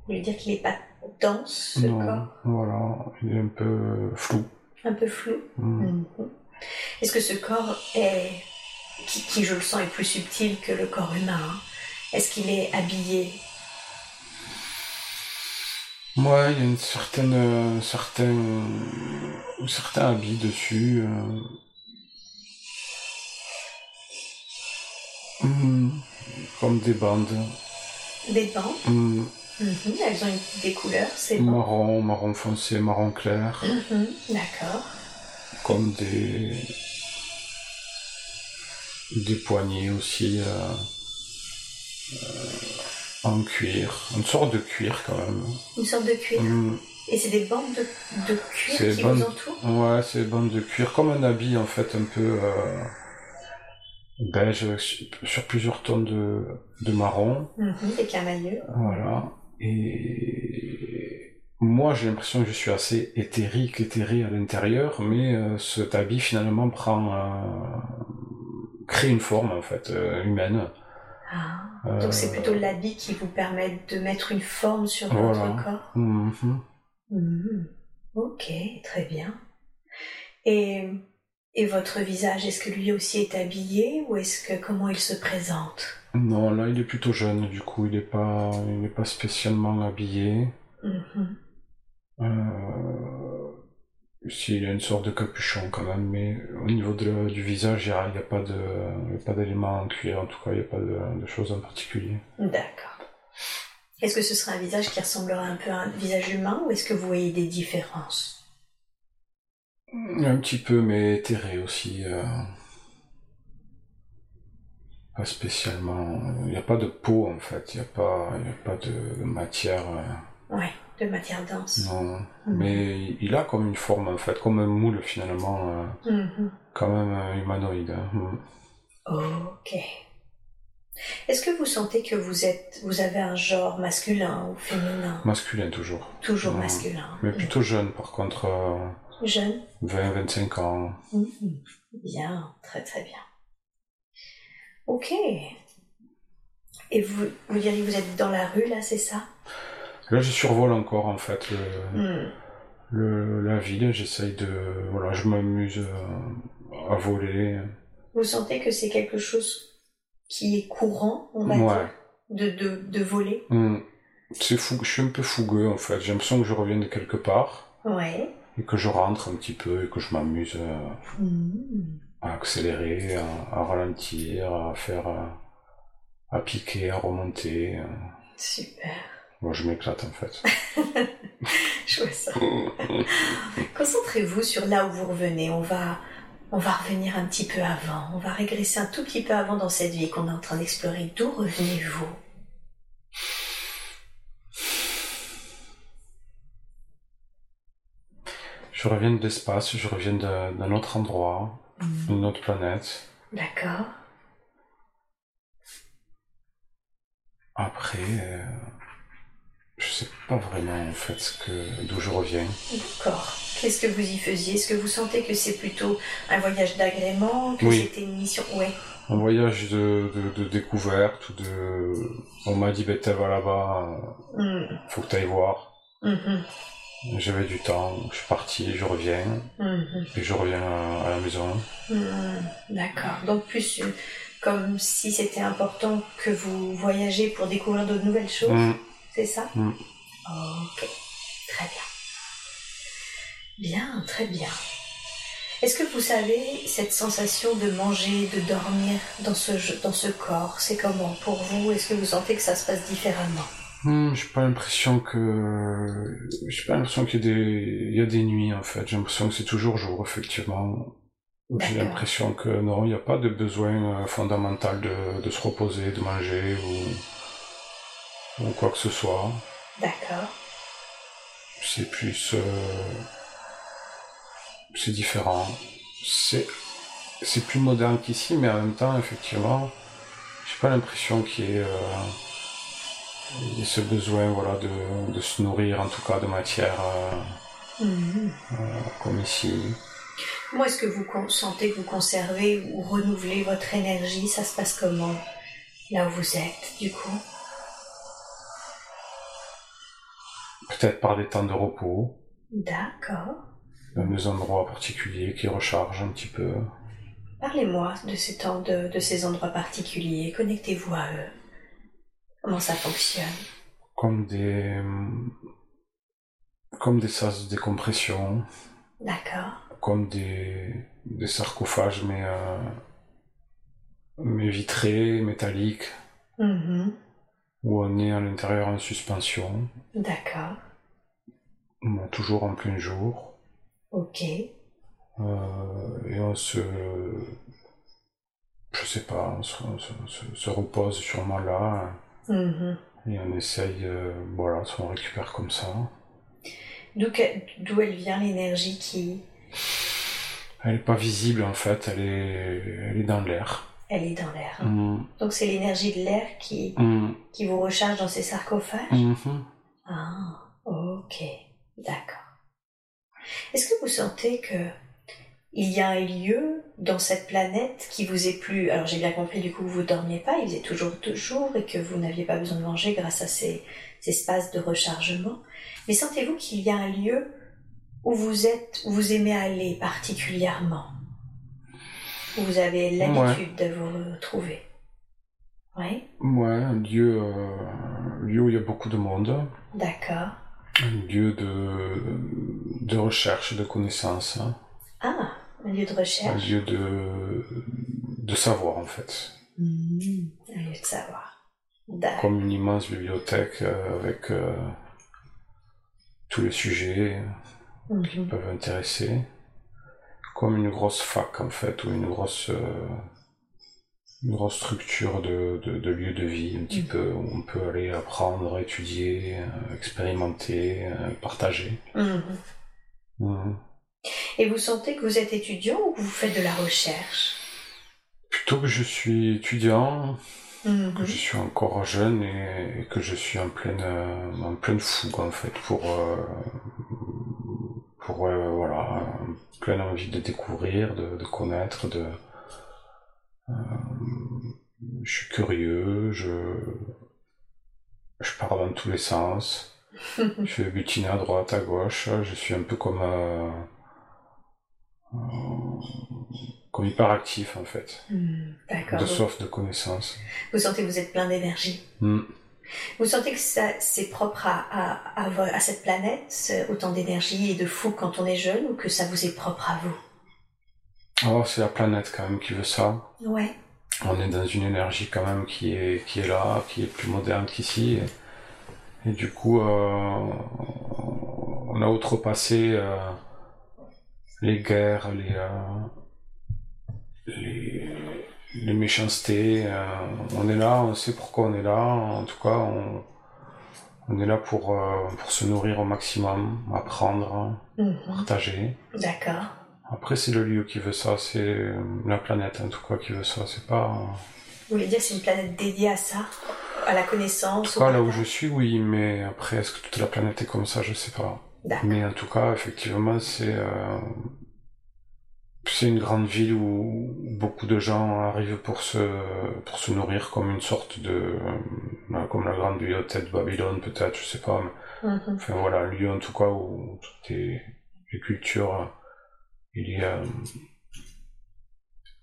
Speaker 1: Vous voulez dire qu'il n'est pas dense, ce
Speaker 2: non,
Speaker 1: corps
Speaker 2: voilà. Il est un peu flou.
Speaker 1: Un peu flou
Speaker 2: Hmm.
Speaker 1: Mhm. Est-ce que ce corps est, qui, qui, je le sens est plus subtil que le corps humain hein? Est-ce qu'il est habillé?
Speaker 2: Ouais, il y a une certaine, euh, certain, un certain habit dessus. euh. Hmm, Comme des bandes.
Speaker 1: Des bandes?
Speaker 2: Hmm,
Speaker 1: Mhm. Elles ont des couleurs, c'est.
Speaker 2: Marron, marron foncé, marron clair.
Speaker 1: Mhm. D'accord.
Speaker 2: Comme des. Des poignées aussi. euh, euh, en cuir. Une sorte de cuir quand même.
Speaker 1: Une sorte de cuir.
Speaker 2: Hmm,
Speaker 1: Et c'est des bandes de, de cuir qui
Speaker 2: bandes-
Speaker 1: vous entourent
Speaker 2: Ouais, c'est des bandes de cuir, comme un habit en fait, un peu euh, beige sur plusieurs tons de, de marron.
Speaker 1: Mhm. Des camailleux.
Speaker 2: Voilà. Et moi, j'ai l'impression que je suis assez éthérique, éthéré à l'intérieur, mais euh, cet habit finalement prend, euh, crée une forme en fait euh, humaine.
Speaker 1: Ah.
Speaker 2: Euh,
Speaker 1: Donc c'est plutôt l'habit qui vous permet de mettre une forme sur votre corps.
Speaker 2: mhm.
Speaker 1: Mhm. Ok, très bien. Et, et votre visage, est-ce que lui aussi est habillé ou est-ce que comment il se présente?
Speaker 2: Non, là, il est plutôt jeune, du coup, il n'est pas, il est pas spécialement habillé.
Speaker 1: Mhm.
Speaker 2: Euh, si, il y a une sorte de capuchon quand même, mais au niveau de- du visage, il n'y a, pas de, il y a pas d'éléments en cuir, en tout cas, il n'y a pas de, de choses en particulier.
Speaker 1: D'accord. Est-ce que ce serait un visage qui ressemblerait un peu à un visage humain ou est-ce que vous voyez des différences?
Speaker 2: Un petit peu, mais éthéré aussi. euh, pas spécialement. Il n'y a pas de peau en fait, il n'y a pas, y a pas de matière. euh,
Speaker 1: Ouais, de matière dense.
Speaker 2: non.
Speaker 1: Mhm.
Speaker 2: Mais il a comme une forme en fait, comme un moule finalement,
Speaker 1: Mhm.
Speaker 2: quand même euh, humanoïde. hein. Mm.
Speaker 1: Ok. Est-ce que vous sentez que vous êtes, vous avez un genre masculin ou féminin?
Speaker 2: Masculin toujours.
Speaker 1: Toujours
Speaker 2: Mhm.
Speaker 1: masculin.
Speaker 2: Mais plutôt jeune par contre, euh,
Speaker 1: Jeune
Speaker 2: 20-25 ans.
Speaker 1: Mhm. Bien, très très bien. Ok. Et vous, vous diriez que vous êtes dans la rue là, c'est ça?
Speaker 2: Là je survole encore en fait le,
Speaker 1: Hmm.
Speaker 2: le- la ville, j'essaye de... Voilà, je m'amuse euh, à voler.
Speaker 1: Vous sentez que c'est quelque chose qui est courant, on va
Speaker 2: Ouais.
Speaker 1: dire, de, de, de voler?
Speaker 2: Hmm. C'est fou, je suis un peu fougueux en fait. J'ai l'impression que je reviens de quelque part
Speaker 1: Ouais.
Speaker 2: et que je rentre un petit peu et que je m'amuse euh,
Speaker 1: Hmm.
Speaker 2: À accélérer, à, à ralentir, à faire, à piquer, à remonter.
Speaker 1: Super.
Speaker 2: Moi, je m'éclate en fait.
Speaker 1: Je vois ça. Concentrez-vous sur là où vous revenez. On va, on va revenir un petit peu avant. On va régresser un tout petit peu avant dans cette vie qu'on est en train d'explorer. D'où revenez-vous?
Speaker 2: Je reviens de l'espace, je reviens d'un autre endroit, d'une autre planète.
Speaker 1: D'accord.
Speaker 2: Après, euh, je sais pas vraiment en fait ce que d'où je reviens.
Speaker 1: D'accord. Qu'est-ce que vous y faisiez? Est-ce que vous sentez que c'est plutôt un voyage d'agrément Que
Speaker 2: Oui.
Speaker 1: c'était une mission? Ouais.
Speaker 2: Un voyage de, de, de découverte ou de. On m'a dit, ben va là-bas,
Speaker 1: Mhm.
Speaker 2: faut que t'ailles voir.
Speaker 1: Mhm.
Speaker 2: J'avais du temps, je suis parti, je reviens,
Speaker 1: Mhm.
Speaker 2: et je reviens à, à la maison.
Speaker 1: Mhm. D'accord. Donc plus une- comme si c'était important que vous voyagez pour découvrir d'autres nouvelles choses.
Speaker 2: Mm.
Speaker 1: C'est ça
Speaker 2: Mm.
Speaker 1: Ok, très bien. Bien, très bien. Est-ce que vous savez cette sensation de manger, de dormir dans ce, jeu- dans ce corps? C'est comment pour vous? Est-ce que vous sentez que ça se passe différemment?
Speaker 2: Hmm, j'ai pas l'impression que j'ai pas l'impression qu'il y a des il y a des nuits en fait. J'ai l'impression que c'est toujours jour effectivement. J'ai l'impression que non, il n'y a pas de besoin euh, fondamental de, de se reposer, de manger ou, ou quoi que ce soit.
Speaker 1: D'accord.
Speaker 2: C'est plus. euh, c'est différent. C'est, c'est plus moderne qu'ici, mais en même temps, effectivement, j'ai pas l'impression qu'il y ait, euh, il y ait ce besoin voilà, de, de se nourrir, en tout cas, de matière euh,
Speaker 1: Mhm.
Speaker 2: comme ici.
Speaker 1: Comment est-ce que vous sentez que vous conservez ou renouvelez votre énergie? Ça se passe comment Là où vous êtes, du coup?
Speaker 2: Peut-être par des temps de repos,
Speaker 1: D'accord.
Speaker 2: dans des endroits particuliers qui rechargent un petit peu.
Speaker 1: Parlez-moi de ces temps, de, de ces endroits particuliers. Connectez-vous à eux. Comment ça fonctionne?
Speaker 2: Comme des. comme des sas de décompression.
Speaker 1: D'accord.
Speaker 2: comme des, des sarcophages, mais, euh, mais vitrés, métalliques,
Speaker 1: Mhm.
Speaker 2: où on est à l'intérieur en suspension,
Speaker 1: D'accord.
Speaker 2: bon, toujours en plein jour,
Speaker 1: Ok.
Speaker 2: euh, et on se. Je sais pas, on se, on se- se- se repose sûrement là,
Speaker 1: Mhm.
Speaker 2: et on essaye, euh, voilà, on récupère comme ça.
Speaker 1: D'où elle vient l'énergie qui...
Speaker 2: Elle est pas visible en fait, elle est, elle est dans l'air.
Speaker 1: Elle est dans l'air.
Speaker 2: Mm,
Speaker 1: Donc c'est l'énergie de l'air qui,
Speaker 2: mm,
Speaker 1: qui vous recharge dans ces sarcophages?
Speaker 2: Mhm.
Speaker 1: Ah, ok, d'accord. Est-ce que vous sentez que il y a un lieu dans cette planète qui vous est plus... Alors j'ai bien compris du coup que vous dormiez pas, il faisait toujours deux jours et que vous n'aviez pas besoin de manger grâce à ces, ces espaces de rechargement. Mais sentez-vous qu'il y a un lieu où vous êtes, où vous aimez aller particulièrement? Où vous avez l'habitude de vous retrouver Oui,
Speaker 2: Ouais, un lieu, euh, un lieu où il y a beaucoup de monde,
Speaker 1: d'accord.
Speaker 2: un lieu de, de recherche, de connaissances.
Speaker 1: Ah, un lieu de
Speaker 2: un
Speaker 1: recherche.
Speaker 2: lieu de, de savoir en fait.
Speaker 1: Mhm, Un lieu de savoir.
Speaker 2: Comme une immense bibliothèque euh, avec euh, tous les sujets qui
Speaker 1: Mhm.
Speaker 2: peuvent intéresser. Comme une grosse fac en fait, ou une grosse, euh, une grosse structure de, de, de lieu de vie, un petit
Speaker 1: Mhm.
Speaker 2: peu, où on peut aller apprendre, étudier, euh, expérimenter, euh, partager.
Speaker 1: Mhm.
Speaker 2: Mhm.
Speaker 1: Et vous sentez que vous êtes étudiant ou que vous faites de la recherche?
Speaker 2: Plutôt que je suis étudiant,
Speaker 1: Mhm.
Speaker 2: que je suis encore jeune et, et que je suis en pleine, euh, en pleine fougue en fait pour, euh, pour euh, voilà, pleine envie de découvrir, de, de connaître, de, euh, je suis curieux, je, je pars dans tous les sens, je fais butiner à droite, à gauche, je suis un peu comme, euh, comme hyperactif en fait.
Speaker 1: D'accord.
Speaker 2: de soif de connaissances.
Speaker 1: Vous sentez que vous êtes plein d'énergie.
Speaker 2: Hmm.
Speaker 1: Vous sentez que ça, c'est propre à, à, à, cette planète, autant d'énergie et de fou quand on est jeune, ou que ça vous est propre à vous?
Speaker 2: Oh, c'est la planète quand même qui veut ça.
Speaker 1: Ouais.
Speaker 2: On est dans une énergie quand même qui est, qui est là, qui est plus moderne qu'ici. Et, et du coup, euh, on a outrepassé euh, les guerres, les, euh, les, les méchancetés. euh, on est là, on sait pourquoi on est là. En tout cas, on, on est là pour, euh, pour se nourrir au maximum, apprendre,
Speaker 1: Mhm.
Speaker 2: partager.
Speaker 1: D'accord.
Speaker 2: Après, c'est le lieu qui veut ça, c'est la planète en tout cas qui veut ça. C'est pas. En
Speaker 1: Vous voulez dire que c'est une planète dédiée à ça À la connaissance
Speaker 2: tout
Speaker 1: au
Speaker 2: cas, là où je suis, oui, mais après, est-ce que toute la planète est comme ça? Je sais pas.
Speaker 1: D'accord.
Speaker 2: Mais en tout cas, effectivement, c'est. euh, C'est une grande ville où beaucoup de gens arrivent pour se, pour se nourrir comme une sorte de. euh, Comme la grande bibliothèque de Babylone, peut-être, je sais pas. mais-
Speaker 1: Mhm.
Speaker 2: Enfin voilà, un lieu en tout cas où toutes les, les cultures, il y a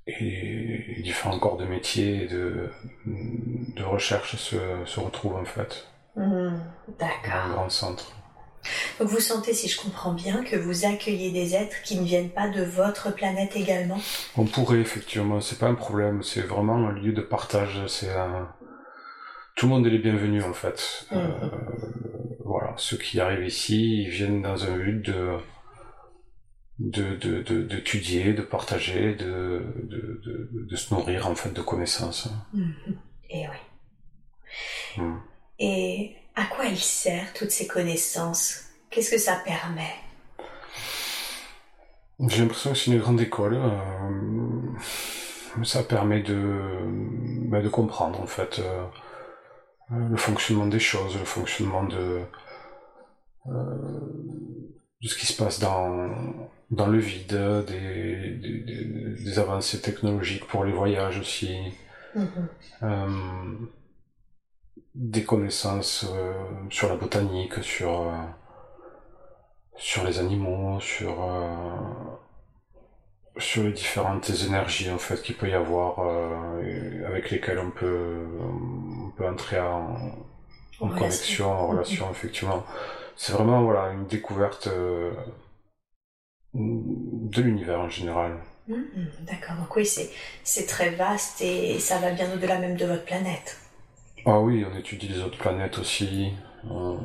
Speaker 2: et différents corps de métier et de, de recherche se, se retrouvent en fait
Speaker 1: Mhm.
Speaker 2: dans un
Speaker 1: D'accord.
Speaker 2: grand centre.
Speaker 1: Donc vous sentez, si je comprends bien, que vous accueillez des êtres qui ne viennent pas de votre planète également
Speaker 2: On pourrait effectivement, c'est pas un problème, c'est vraiment un lieu de partage, c'est un... Tout le monde est les bienvenus en fait. Euh, voilà, ceux qui arrivent ici, ils viennent dans un but de d'étudier, de, de, de, partager, de, de, de, se nourrir en fait de connaissances.
Speaker 1: Mhm. Et oui.
Speaker 2: Mm.
Speaker 1: Et à quoi il sert toutes ces connaissances? Qu'est-ce que ça permet?
Speaker 2: J'ai l'impression que c'est une grande école. Euh, ça permet de, bah, de comprendre en fait euh, le fonctionnement des choses, le fonctionnement de, euh, de ce qui se passe dans, dans le vide, des, des, des avancées technologiques pour les voyages aussi,
Speaker 1: Mhm.
Speaker 2: Des connaissances euh, sur la botanique, sur, euh, sur les animaux, sur, euh, sur les différentes énergies en fait qu'il peut y avoir avec lesquelles on peut, on peut entrer en, en
Speaker 1: En
Speaker 2: connexion, en
Speaker 1: relation.
Speaker 2: effectivement. C'est vraiment voilà une découverte de l'univers en général.
Speaker 1: Mhm. D'accord, donc oui, c'est très vaste et ça va bien au-delà même de votre planète.
Speaker 2: Ah oui, on étudie les autres planètes aussi. On,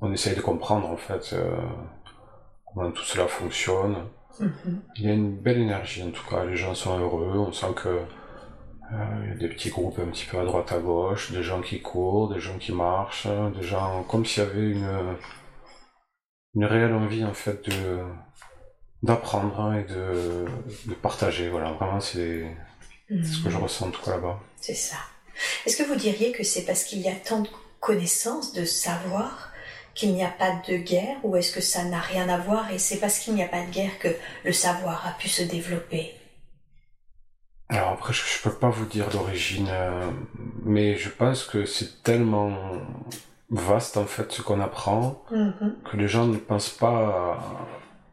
Speaker 2: on essaye de comprendre en fait euh, comment tout cela fonctionne.
Speaker 1: Mhm.
Speaker 2: Il y a une belle énergie en tout cas, les gens sont heureux, on sent que euh, il y a des petits groupes un petit peu à droite à gauche, des gens qui courent, des gens qui marchent, des gens comme s'il y avait une une réelle envie en fait de d'apprendre et de, de partager. Voilà, vraiment c'est c'est ce que je
Speaker 1: Mhm.
Speaker 2: ressens en tout cas là-bas.
Speaker 1: C'est ça. Est-ce que vous diriez que c'est parce qu'il y a tant de connaissances, de savoir, qu'il n'y a pas de guerre, ou est-ce que ça n'a rien à voir et c'est parce qu'il n'y a pas de guerre que le savoir a pu se développer?
Speaker 2: Alors après, je, je peux pas vous dire l'origine, euh, mais je pense que c'est tellement vaste en fait ce qu'on apprend
Speaker 1: Mhm.
Speaker 2: que les gens ne pensent pas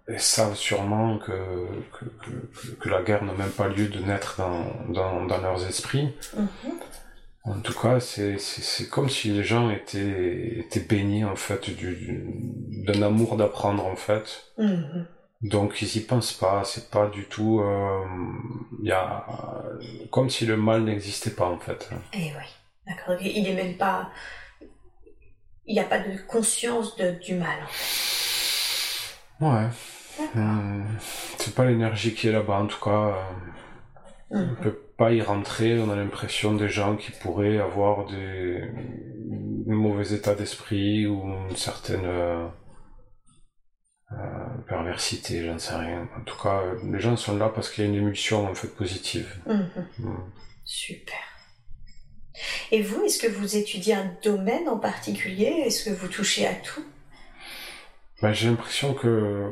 Speaker 2: à- et savent sûrement que, que, que, que- que la guerre n'a même pas lieu de naître dans, dans, dans leurs esprits.
Speaker 1: Mhm.
Speaker 2: En tout cas, c'est c'est- c'est comme si les gens étaient, étaient baignés en fait du- du- d'un amour d'apprendre en fait.
Speaker 1: Mhm.
Speaker 2: Donc ils y pensent pas, c'est pas du tout, euh, il y a comme si le mal n'existait pas en fait.
Speaker 1: Eh oui, d'accord. Il n'est même pas. Il n'y a pas de conscience de- du mal.
Speaker 2: Ouais,
Speaker 1: D'accord.
Speaker 2: Hum, c'est pas l'énergie qui est là-bas en tout cas. euh, On
Speaker 1: Mhm.
Speaker 2: peut pas y rentrer, on a l'impression des gens qui pourraient avoir des un mauvais état d'esprit ou une certaine euh, euh, perversité, j'en sais rien. En tout cas, les gens sont là parce qu'il y a une émulsion en fait positive.
Speaker 1: Mhm.
Speaker 2: Hum.
Speaker 1: Super. Et vous, est-ce que vous étudiez un domaine en particulier? Est-ce que vous touchez à tout?
Speaker 2: Ben, j'ai l'impression que,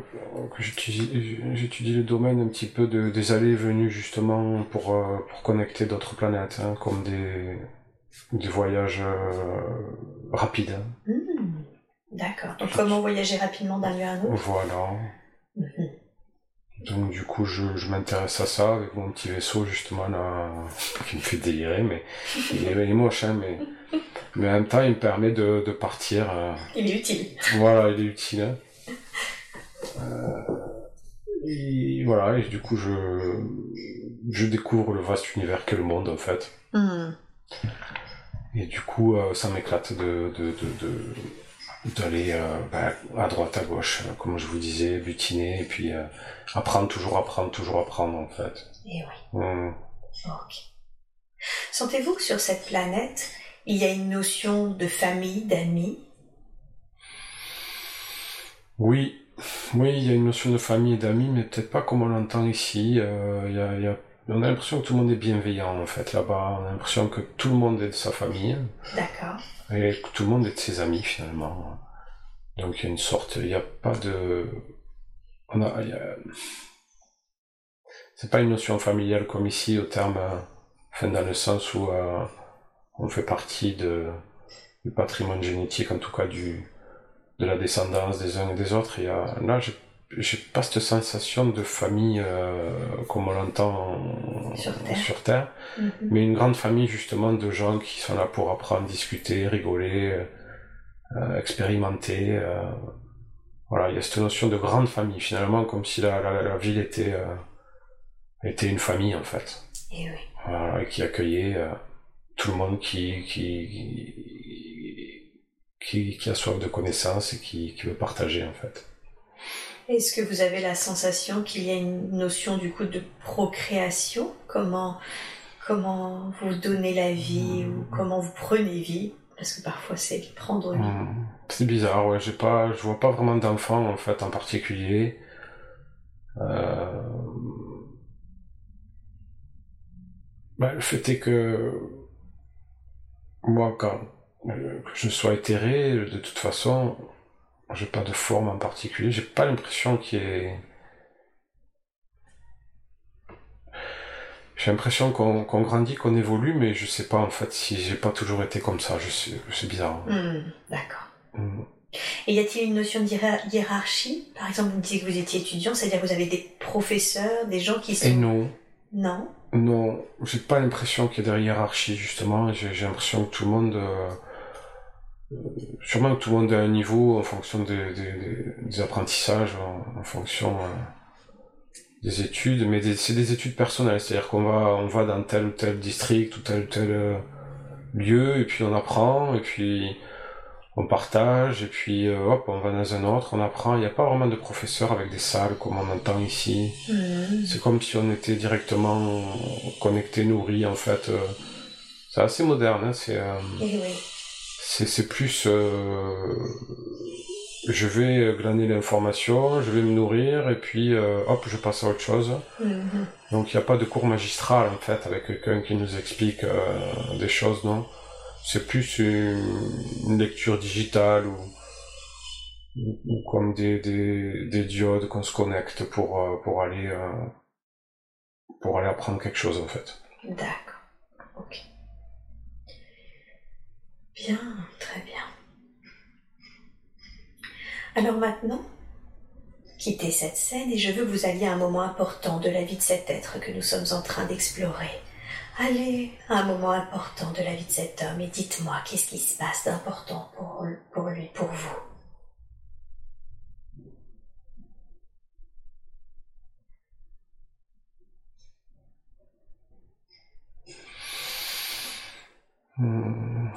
Speaker 2: que j'étudie le domaine un petit peu de, des allées et venues justement pour, euh, pour connecter d'autres planètes, hein, comme des, des voyages euh, rapides. hein.
Speaker 1: Hmm, D'accord. Donc comment voyager rapidement d'un lieu à un autre?
Speaker 2: Voilà.
Speaker 1: Mhm.
Speaker 2: Donc du coup, je, je m'intéresse à ça avec mon petit vaisseau justement là, qui me fait délirer, mais il est moche, hein, mais, mais en même temps, il me permet de, de partir. euh,
Speaker 1: Il est utile.
Speaker 2: Voilà, il est utile. hein. Euh, et voilà, et du coup, je, je découvre le vaste univers qu'est le monde, en fait.
Speaker 1: Hmm.
Speaker 2: Et du coup, euh, ça m'éclate de, de, de, de- d'aller euh, bah, à droite, à gauche, euh, comme je vous disais, butiner, et puis apprendre, toujours apprendre, toujours apprendre, en fait.
Speaker 1: Et Eh oui.
Speaker 2: Hum.
Speaker 1: Ok. Sentez-vous que sur cette planète, il y a une notion de famille, d'amis?
Speaker 2: Oui, oui, il y a une notion de famille et d'amis, mais peut-être pas comme on l'entend ici. Euh, il y a, il y a- on a l'impression que tout le monde est bienveillant, en fait, là-bas. On a l'impression que tout le monde est de sa famille.
Speaker 1: D'accord.
Speaker 2: Et que tout le monde est de ses amis finalement. Donc il y a une sorte, il n'y a pas de, on a, il y a- c'est pas une notion familiale comme ici au terme, euh, enfin dans le sens où euh, on fait partie de du patrimoine génétique, en tout cas du de la descendance des uns et des autres. A, là, j'ai j'ai pas cette sensation de famille euh, comme on l'entend
Speaker 1: Sur Terre.
Speaker 2: sur Terre
Speaker 1: Mhm.
Speaker 2: mais une grande famille justement de gens qui sont là pour apprendre, discuter, rigoler, euh, expérimenter. euh, voilà, il y a cette notion de grande famille finalement, comme si la, la, la ville était euh, était une famille en fait,
Speaker 1: Et oui.
Speaker 2: voilà, et qui accueillait euh, tout le monde qui qui, qui qui a soif de connaissances et qui qui veut partager en fait.
Speaker 1: Est-ce que vous avez la sensation qu'il y a une notion du coup de procréation? Comment comment vous donnez la vie ou comment vous prenez vie? Parce que parfois c'est prendre vie.
Speaker 2: Hmm. C'est bizarre, ouais. J'ai pas, je vois pas vraiment d'enfants en fait en particulier. Euh... Bah, le fait est que moi, quand euh, que je sois éthéré, de toute façon, j'ai pas de forme en particulier. J'ai pas l'impression qu'il y ait. J'ai l'impression qu'on grandit, qu'on évolue, mais je sais pas en fait si j'ai pas toujours été comme ça. Je sais, c'est bizarre.
Speaker 1: Hmm, d'accord. Hmm. Et y a-t-il une notion de hiérarchie? Par exemple, vous me disiez que vous étiez étudiant, c'est-à-dire que vous avez des professeurs, des gens qui sont.
Speaker 2: Et non.
Speaker 1: Non.
Speaker 2: Non, j'ai pas l'impression qu'il y ait de hiérarchie justement. J'ai l'impression que tout le monde. Euh, sûrement que tout le monde a un niveau en fonction des apprentissages, en, fonction euh, des études, mais c'est des études personnelles, c'est-à-dire qu'on va, on va dans tel ou tel district ou tel ou tel euh, lieu, et puis on apprend, et puis on partage, et puis hop, on va dans un autre, on apprend. Il n'y a pas vraiment de professeur avec des salles comme on entend ici. Mmh. C'est comme si on était directement connecté, nourri, en fait. c'est assez moderne, hein, c'est...
Speaker 1: oui
Speaker 2: c'est plus euh, je vais glaner l'information, je vais me nourrir et puis euh, hop, je passe à autre chose. Mm-hmm. Donc il n'y a pas de cours magistral en fait avec quelqu'un qui nous explique euh, des choses, non? C'est plus une, lecture digitale ou, comme des, des, des diodes qu'on se connecte pour, pour aller pour aller apprendre quelque chose en fait.
Speaker 1: D'accord. Ok. Bien, très bien. Alors maintenant, quittez cette scène et je veux que vous alliez à un moment important de la vie de cet être que nous sommes en train d'explorer. Allez à un moment important de la vie de cet homme et dites-moi qu'est-ce qui se passe d'important pour, pour lui, pour vous?
Speaker 2: Hmm.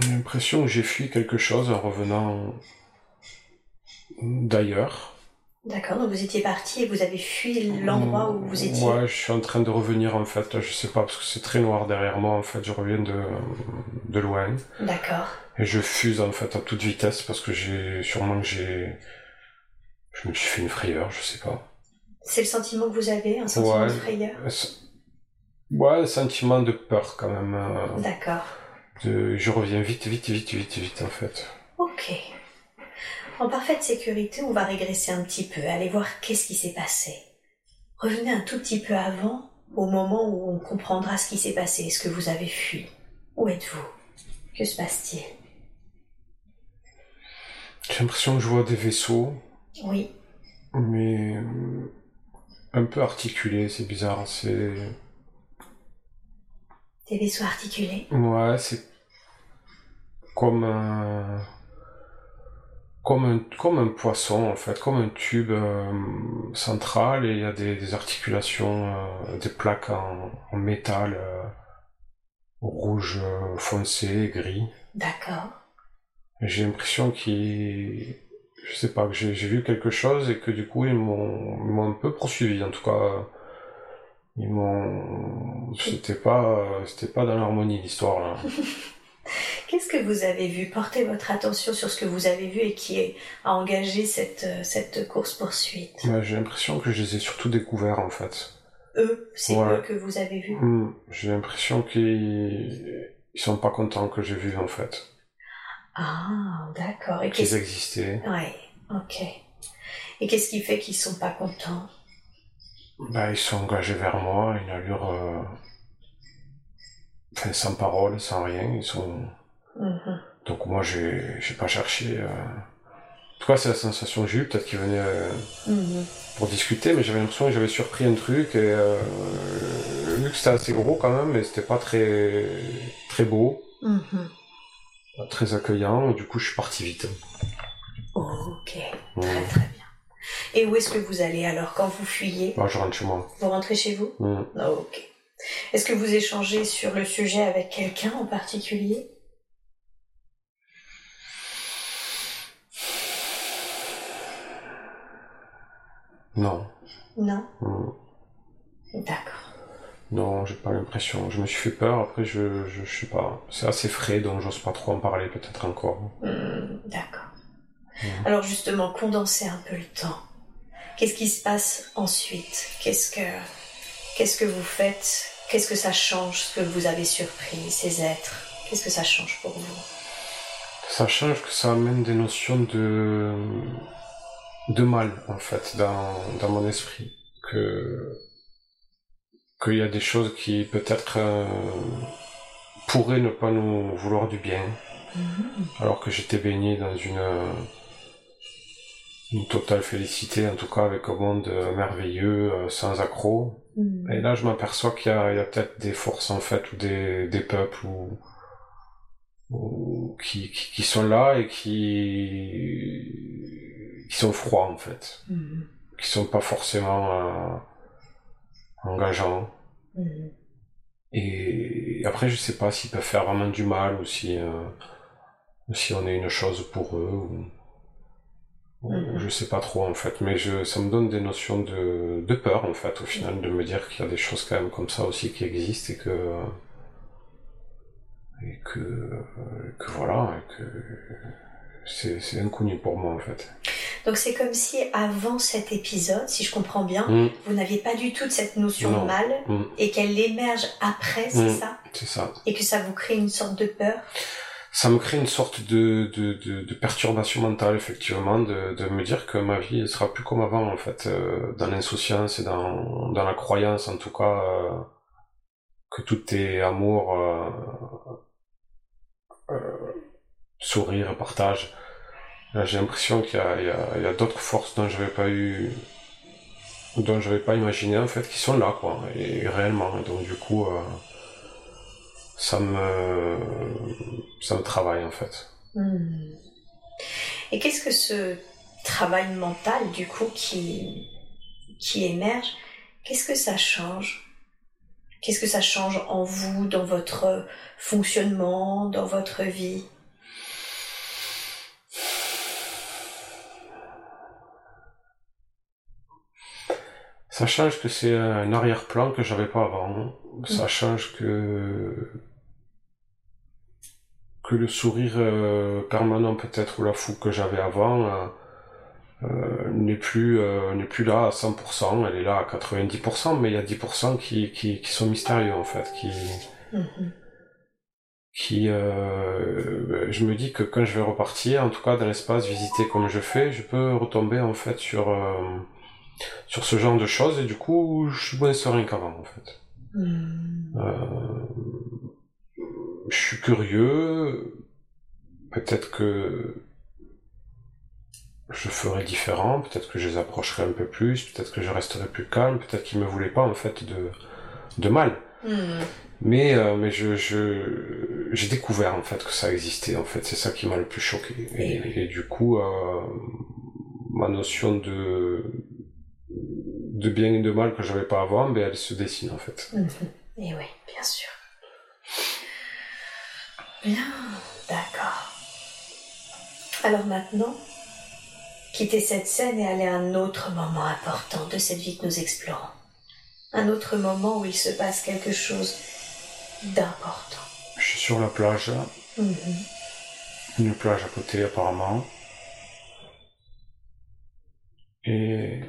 Speaker 2: J'ai l'impression que j'ai fui quelque chose en revenant d'ailleurs.
Speaker 1: D'accord, donc vous étiez parti et vous avez fui l'endroit où vous étiez.
Speaker 2: Ouais, je suis en train de revenir en fait. Je sais pas parce que c'est très noir derrière moi en fait. Je reviens de de loin.
Speaker 1: D'accord.
Speaker 2: Et je fuse en fait à toute vitesse parce que j'ai sûrement que j'ai je me suis fait une frayeur, je sais pas.
Speaker 1: C'est le sentiment que vous avez, un sentiment de frayeur?
Speaker 2: Ouais, un sentiment de peur quand même. Euh.
Speaker 1: D'accord
Speaker 2: je reviens vite, vite, vite, vite, vite en fait.
Speaker 1: Ok. En parfaite sécurité, on va régresser un petit peu, aller voir qu'est-ce qui s'est passé. Revenez un tout petit peu avant, au moment où on comprendra ce qui s'est passé, ce que vous avez fui. Où êtes-vous? Que se passe-t-il?
Speaker 2: J'ai l'impression que je vois des vaisseaux.
Speaker 1: Oui.
Speaker 2: Mais euh, un peu articulés, c'est bizarre. C'est
Speaker 1: des vaisseaux articulés.
Speaker 2: Ouais, c'est comme un, comme un, comme un poisson en fait, comme un tube euh, central et il y a des, articulations, euh, des plaques en, métal euh, rouge foncé, gris.
Speaker 1: D'accord.
Speaker 2: J'ai l'impression qu'ils, je sais pas, que j'ai vu quelque chose et que du coup ils m'ont un peu poursuivi en tout cas. Ils m'ont, c'était pas, c'était pas dans l'harmonie l'histoire là.
Speaker 1: Qu'est-ce que vous avez vu? Portez votre attention sur ce que vous avez vu et qui a engagé cette, euh, cette course-poursuite.
Speaker 2: J'ai l'impression que je les ai surtout découverts en fait.
Speaker 1: Eux, c'est eux que vous avez vus?
Speaker 2: Hmm, J'ai l'impression qu'ils ils sont pas contents que j'ai vu en fait.
Speaker 1: Ah, d'accord.
Speaker 2: Qu'ils existaient.
Speaker 1: Ouais, ok. Et qu'est-ce qui fait qu'ils sont pas contents?
Speaker 2: Bah, Ils sont engagés vers moi, une allure... Euh sans parole, sans rien. Ils sont. Mhm. Donc moi, j'ai, pas cherché. Euh... En tout cas, c'est la sensation que j'ai eue. Peut-être qu'ils venaient euh, mhm. pour discuter, mais j'avais l'impression que j'avais surpris un truc. Et euh, vu que c'était assez gros quand même, mais c'était pas très très beau,
Speaker 1: mhm.
Speaker 2: très accueillant. Et du coup, je suis parti vite.
Speaker 1: ok, très très bien. Et où est-ce que vous allez alors quand vous fuyez?
Speaker 2: Bah, Je rentre chez moi.
Speaker 1: Vous rentrez chez vous? Ok. Est-ce que vous échangez sur le sujet avec quelqu'un en particulier?
Speaker 2: Non.
Speaker 1: Non? D'accord.
Speaker 2: Non, j'ai pas l'impression. Je me suis fait peur, après je, je, je sais pas. C'est assez frais, donc j'ose pas trop en parler peut-être encore.
Speaker 1: Hmm, D'accord.
Speaker 2: Mm.
Speaker 1: Alors justement, condenser un peu le temps. Qu'est-ce qui se passe ensuite? Qu'est-ce que qu'est-ce que vous faites? Qu'est-ce que ça change ce que vous avez surpris ces êtres? Qu'est-ce que ça change pour vous?
Speaker 2: Ça change que ça amène des notions de de mal en fait dans, dans mon esprit. Que qu'il y a des choses qui peut-être euh, pourraient ne pas nous vouloir du bien alors que j'étais baigné dans une une totale félicité en tout cas avec un monde euh, merveilleux euh, sans accroc
Speaker 1: Hmm.
Speaker 2: et là je m'aperçois qu'il y a, peut-être des forces en fait ou des, des peuples ou, ou qui, qui, qui sont là et qui qui sont froids en fait
Speaker 1: Mhm.
Speaker 2: qui sont pas forcément euh, engageants
Speaker 1: Mhm.
Speaker 2: et après je sais pas s'ils peuvent faire vraiment du mal ou si euh, si on est une chose pour eux ou. Je sais pas trop en fait. Mais je ça me donne des notions de, de peur en fait au final de me dire qu'il y a des choses quand même comme ça aussi qui existent et que et que que voilà et que c'est c'est inconnu pour moi en fait.
Speaker 1: Donc c'est comme si avant cet épisode, si je comprends bien,
Speaker 2: Mm,
Speaker 1: vous n'aviez pas du tout de cette notion
Speaker 2: Non.
Speaker 1: de mal
Speaker 2: mm,
Speaker 1: et qu'elle émerge après, c'est
Speaker 2: Mm.
Speaker 1: ça?
Speaker 2: C'est ça.
Speaker 1: Et que ça vous crée une sorte de peur?
Speaker 2: Ça me crée une sorte de, de, de, perturbation mentale, effectivement, de, de me dire que ma vie elle sera plus comme avant, en fait, euh, dans l'insouciance et dans, dans la croyance, en tout cas, euh, que tout est amour, euh, euh, sourire partage. J'ai l'impression qu'il y a, y a, d'autres forces dont j'avais pas eu, dont j'avais pas imaginé, en fait, qui sont là, quoi, et, réellement. Et donc, du coup, ça me, ça me travaille, en fait.
Speaker 1: Hmm. Et qu'est-ce que ce travail mental, du coup, qui, qui émerge, qu'est-ce que ça change? Qu'est-ce que ça change en vous, dans votre fonctionnement, dans votre vie?
Speaker 2: Ça change que c'est un arrière-plan que j'avais pas avant. Ça change que que le sourire euh, permanent peut-être ou la fougue que j'avais avant euh, euh, n'est plus n'est plus là à 100%. Elle est là à 90%, mais il y a 10% qui, qui qui sont mystérieux en fait, qui
Speaker 1: Mhm.
Speaker 2: qui je me dis que quand je vais repartir, en tout cas dans l'espace visité comme je fais, je peux retomber en fait sur sur ce genre de choses et du coup je suis moins serein qu'avant en fait.
Speaker 1: Hmm.
Speaker 2: Euh, je suis curieux, peut-être que je ferai différent, peut-être que je les approcherai un peu plus, peut-être que je resterai plus calme, peut-être qu'ils me voulaient pas en fait de de mal.
Speaker 1: Hmm.
Speaker 2: Mais, euh, mais je, je, j'ai découvert en fait que ça existait en fait, c'est ça qui m'a le plus choqué. Et, et du coup, euh, ma notion de, de bien et de mal que j'avais pas avant, ben, elle se dessine en fait.
Speaker 1: Mhm. Et oui, bien sûr. Bien, d'accord. Alors maintenant, quitter cette scène et aller à un autre moment important de cette vie que nous explorons. Un autre moment où il se passe quelque chose d'important.
Speaker 2: Je suis sur la plage,
Speaker 1: Mhm.
Speaker 2: une plage à côté apparemment. Et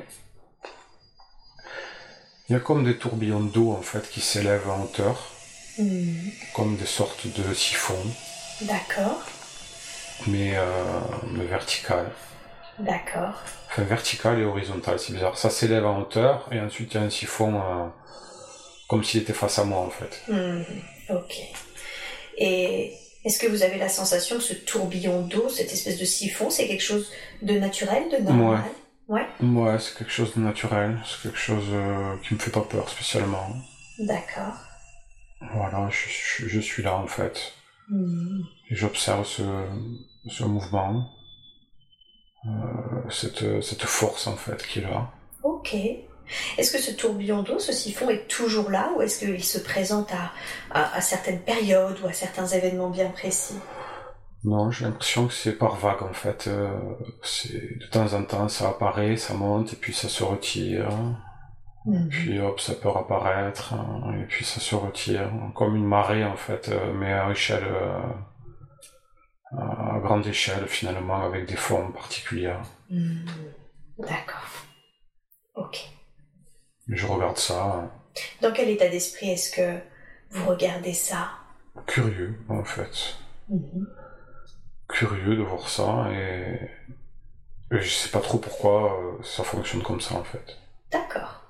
Speaker 2: il y a comme des tourbillons d'eau en fait qui s'élèvent en hauteur,
Speaker 1: Mhm.
Speaker 2: comme des sortes de siphons,
Speaker 1: D'accord,
Speaker 2: mais, euh, mais verticales.
Speaker 1: d'accord.
Speaker 2: Enfin, vertical et horizontal, c'est bizarre. Ça s'élève en hauteur et ensuite il y a un siphon euh, comme s'il était face à moi en fait.
Speaker 1: Mhm. Ok. Et est-ce que vous avez la sensation que ce tourbillon d'eau, cette espèce de siphon, c'est quelque chose de naturel, de normal? Ouais.
Speaker 2: Ouais, c'est quelque chose de naturel, c'est quelque chose euh, qui me fait pas peur spécialement.
Speaker 1: D'accord.
Speaker 2: Voilà, je, je- je suis là en fait. Et j'observe ce, ce mouvement, euh, cette, cette force en fait qui est là.
Speaker 1: Ok. Est-ce que ce tourbillon d'eau, ce siphon est toujours là ou est-ce qu'il se présente à, à, à certaines périodes ou à certains événements bien précis?
Speaker 2: Non, j'ai l'impression que c'est par vague en fait. Euh, c'est de temps en temps ça apparaît, ça monte et puis ça se retire. Mhm. Puis hop, ça peut apparaître hein, et puis ça se retire comme une marée en fait, euh, mais à échelle, euh, à grande échelle finalement avec des formes particulières.
Speaker 1: Mhm. D'accord. Ok.
Speaker 2: Je regarde ça.
Speaker 1: Dans quel état d'esprit est-ce que vous regardez ça?
Speaker 2: Curieux en fait. Mhm curieux de voir ça et, je sais pas trop pourquoi euh, ça fonctionne comme ça en fait.
Speaker 1: D'accord.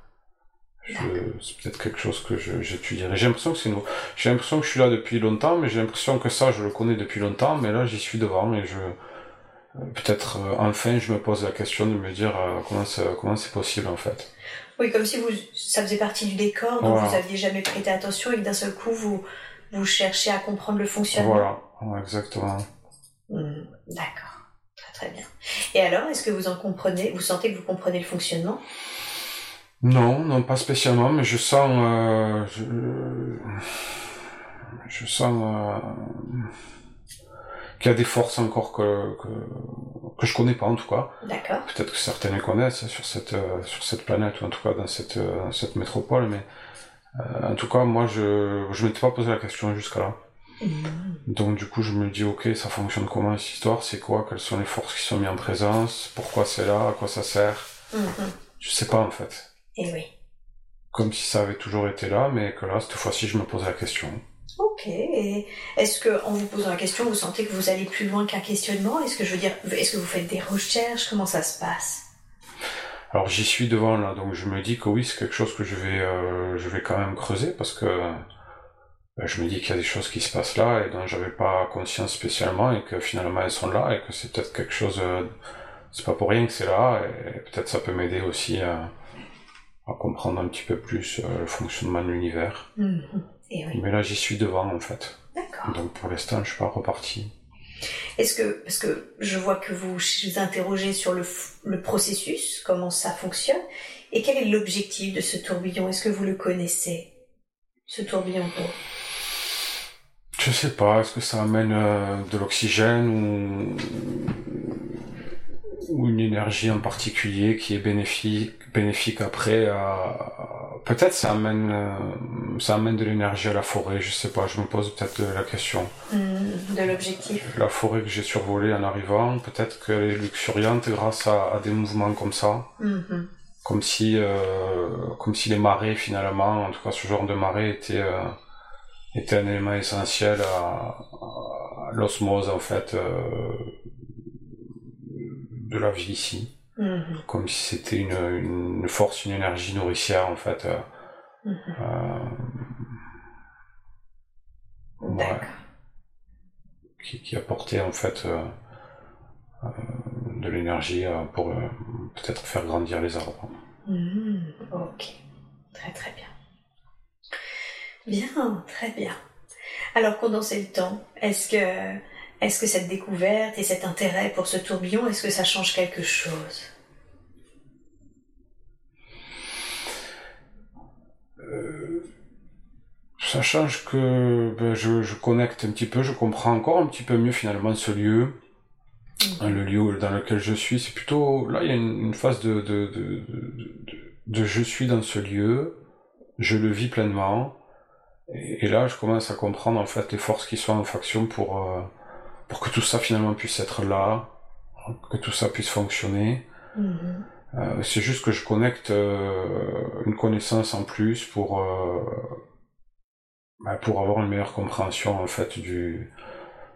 Speaker 2: C'est peut-être quelque chose que j'étudierai. J'ai l'impression que c'est nouveau. J'ai l'impression que je suis là depuis longtemps, mais j'ai l'impression que ça, je le connais depuis longtemps, mais là, j'y suis devant et je, euh, peut-être euh, enfin, je me pose la question de me dire comment c'est comment c'est possible en fait.
Speaker 1: Oui, comme si vous, ça faisait partie du décor, dont vous aviez jamais prêté attention et que d'un seul coup vous vous cherchez à comprendre le fonctionnement.
Speaker 2: Voilà, exactement.
Speaker 1: Hmm, d'accord, très très bien. Et alors, est-ce que vous en comprenez, vous sentez que vous comprenez le fonctionnement?
Speaker 2: Non, non, pas spécialement, mais je sens, euh, je, sens euh, qu'il y a des forces encore que, que, que je connais pas en tout cas.
Speaker 1: D'accord.
Speaker 2: Peut-être que certains les connaissent sur cette euh, sur cette planète ou en tout cas dans cette cette métropole, mais en tout cas moi je je m'étais pas posé la question jusqu'à là. Donc du coup, je me dis, ok, ça fonctionne comment cette histoire? C'est quoi? Quelles sont les forces qui sont mises en présence? Pourquoi c'est là? À quoi ça sert? Mm-hmm. Je sais pas en fait.
Speaker 1: Et eh oui.
Speaker 2: Comme si ça avait toujours été là, mais que là, cette fois-ci, je me pose la question.
Speaker 1: Ok. Est-ce que, en vous posant la question, vous sentez que vous allez plus loin qu'un questionnement? Est-ce que je veux dire, est-ce que vous faites des recherches? Comment ça se passe?
Speaker 2: Alors j'y suis devant là, donc je me dis que oui, c'est quelque chose que je vais, euh, je vais quand même creuser parce que je me dis qu'il y a des choses qui se passent là et dont j'avais pas conscience spécialement et que finalement elles sont là et que c'est peut-être quelque chose, euh, c'est pas pour rien que c'est là et peut-être ça peut m'aider aussi à, comprendre un petit peu plus euh, le fonctionnement de l'univers.
Speaker 1: Mm-hmm.
Speaker 2: Mais là j'y suis devant en fait.
Speaker 1: D'accord.
Speaker 2: Donc pour l'instant je suis pas reparti.
Speaker 1: Est-ce que, parce que je vois que vous vous interrogez sur le, le processus, comment ça fonctionne, et quel est l'objectif de ce tourbillon? Est-ce que vous le connaissez, ce tourbillon
Speaker 2: je sais pas, est-ce que ça amène euh, de l'oxygène ou... ou une énergie en particulier qui est bénéfique, bénéfique après à... Peut-être ça amène, euh, ça amène de l'énergie à la forêt, je sais pas, je me pose peut-être la question.
Speaker 1: Hmm, de l'objectif.
Speaker 2: La forêt que j'ai survolée en arrivant, peut-être qu'elle est luxuriante grâce à, des mouvements comme ça. Mm-hmm. Comme si, euh, comme si les marées finalement, en tout cas ce genre de marée était était un élément essentiel à, l'osmose en fait euh, de la vie ici. Mm-hmm. Comme si c'était une, une, force, une énergie nourricière en fait. Euh, mm-hmm. euh, qui, qui, apportait en fait de l'énergie pour peut-être faire grandir les arbres.
Speaker 1: Mm-hmm. ok, très très bien. Bien, très bien. Alors condenser le temps, est-ce que, est-ce que cette découverte et cet intérêt pour ce tourbillon, est-ce que ça change quelque chose?
Speaker 2: Euh, Ça change que ben, je, connecte un petit peu, je comprends encore un petit peu mieux finalement ce lieu. Mm. Le lieu dans lequel je suis, c'est plutôt là il y a une, phase de de, je suis dans ce lieu, je le vis pleinement, et, là, je commence à comprendre en fait les forces qui sont en faction pour, euh, pour que tout ça finalement puisse être là, que tout ça puisse fonctionner. Mm-hmm. Euh, c'est juste que je connecte euh, une connaissance en plus pour, bah, pour avoir une meilleure compréhension en fait du,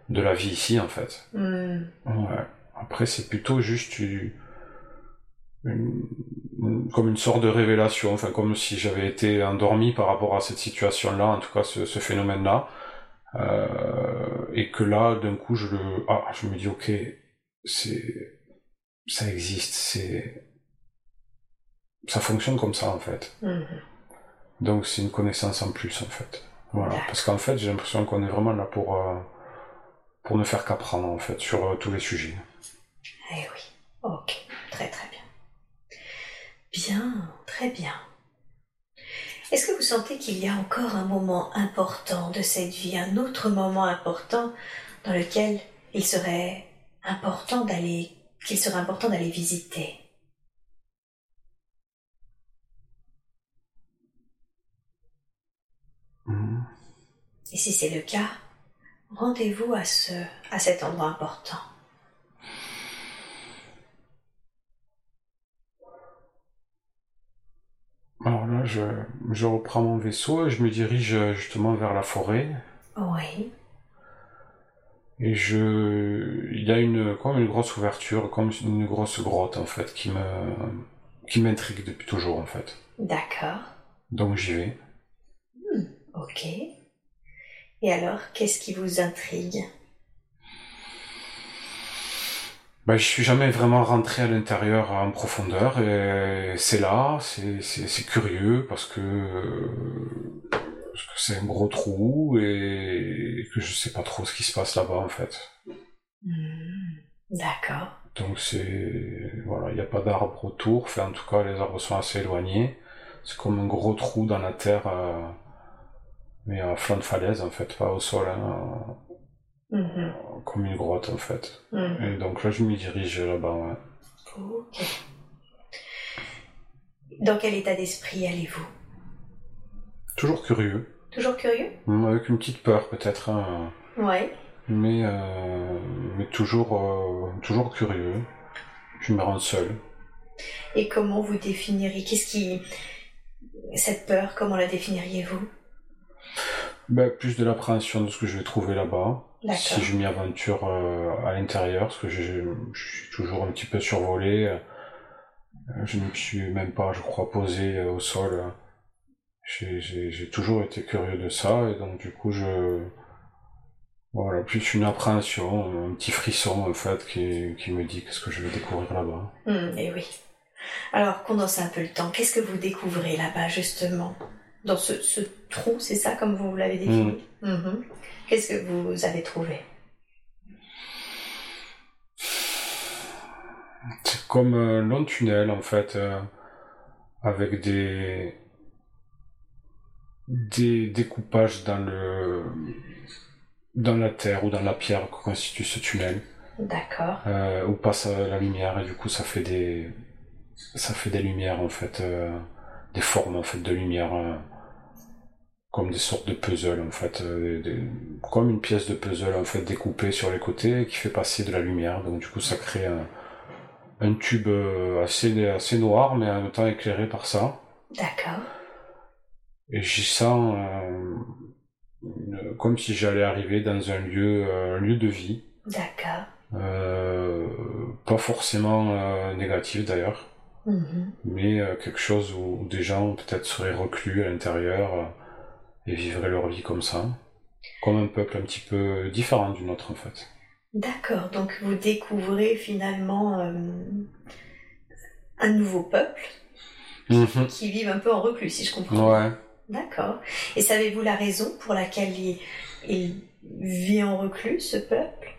Speaker 2: de la vie ici en fait. Mm. Ouais. Après, c'est plutôt juste une, comme une sorte de révélation, enfin comme si j'avais été endormi par rapport à cette situation-là, en tout cas ce, phénomène-là, euh, et que là d'un coup je le, ah, je me dis ok, c'est, ça existe, c'est, ça fonctionne comme ça en fait. Mm-hmm. Donc c'est une connaissance en plus en fait. Voilà, parce qu'en fait j'ai l'impression qu'on est vraiment là pour euh, pour ne faire qu'apprendre en fait sur euh, tous les sujets.
Speaker 1: Eh oui, ok, très très bien. Bien, très bien. Est-ce que vous sentez qu'il y a encore un moment important de cette vie, un autre moment important dans lequel il serait important d'aller, qu'il serait important d'aller visiter?
Speaker 2: Mhm.
Speaker 1: Et si c'est le cas, rendez-vous à ce, à cet endroit important.
Speaker 2: Alors là, je, je reprends mon vaisseau et je me dirige euh, justement vers la forêt.
Speaker 1: Oui,
Speaker 2: Et je, il y a une, comme une grosse ouverture, comme une grosse grotte en fait, qui me, qui m'intrigue depuis toujours en fait.
Speaker 1: d'accord.
Speaker 2: Donc j'y vais.
Speaker 1: Ok. Et alors, qu'est-ce qui vous intrigue?
Speaker 2: Ben, je suis jamais vraiment rentré à l'intérieur en profondeur et c'est là, c'est, curieux parce que, parce que c'est un gros trou et que je sais pas trop ce qui se passe là-bas en fait.
Speaker 1: Hmm, D'accord.
Speaker 2: Donc c'est voilà, il n'y a pas d'arbres autour, enfin en tout cas les arbres sont assez éloignés. C'est comme un gros trou dans la terre, euh, mais à flanc de falaise en fait, pas au sol, hein,
Speaker 1: Mhm,
Speaker 2: euh, comme une grotte en fait.
Speaker 1: mhm.
Speaker 2: Et donc là je m'y dirige là-bas. Ouais.
Speaker 1: Ok. Dans quel état d'esprit allez-vous?
Speaker 2: Toujours curieux,
Speaker 1: Toujours curieux?
Speaker 2: Avec une petite peur peut-être, hein,
Speaker 1: Oui.
Speaker 2: mais euh, mais toujours euh, toujours curieux. Je me rends seul.
Speaker 1: Et comment vous définiriez Qu'est-ce qui. Cette peur, comment la définiriez-vous?
Speaker 2: Ben, plus de l'appréhension de ce que je vais trouver là-bas. Si je m'y aventure euh, à l'intérieur, parce que je, suis toujours un petit peu survolé. euh, Je ne me suis même pas, je crois, posé euh, au sol. J'ai- toujours été curieux de ça, et donc du coup, je... Voilà, plus une appréhension, un petit frisson, en fait, qui, qui me dit qu'est-ce que je vais découvrir là-bas.
Speaker 1: Hmm, Eh oui. Alors, condensez un peu le temps. Qu'est-ce que vous découvrez là-bas, justement? Dans ce, ce trou, c'est ça, comme vous l'avez défini Mhm. Qu'est-ce que vous avez trouvé
Speaker 2: C'est comme un long tunnel, en fait, euh, avec des, des découpages dans le, dans la terre ou dans la pierre que constitue ce tunnel,
Speaker 1: D'accord.
Speaker 2: euh, où passe euh, la lumière, et du coup, ça fait des, ça fait des lumières, en fait, euh, des formes, en fait, de lumière, euh, comme des sortes de puzzles, en fait, euh, des- comme une pièce de puzzle, en fait, découpée sur les côtés, qui fait passer de la lumière, donc du coup, ça crée un, un tube euh, assez, assez noir, mais en même temps éclairé par ça.
Speaker 1: D'accord.
Speaker 2: Et j'y sens euh, une- comme si j'allais arriver dans un lieu, un lieu de vie,
Speaker 1: D'accord.
Speaker 2: euh, pas forcément négatif d'ailleurs,
Speaker 1: Mhm.
Speaker 2: mais euh, quelque chose où des gens peut-être seraient reclus à l'intérieur euh, et vivraient leur vie comme ça, comme un peuple un petit peu différent du nôtre en fait.
Speaker 1: D'accord. Donc, vous découvrez finalement euh, un nouveau peuple qui vit un peu en reclus, si je comprends.
Speaker 2: Ouais.
Speaker 1: D'accord. Et savez-vous la raison pour laquelle il, il vit en reclus, ce peuple?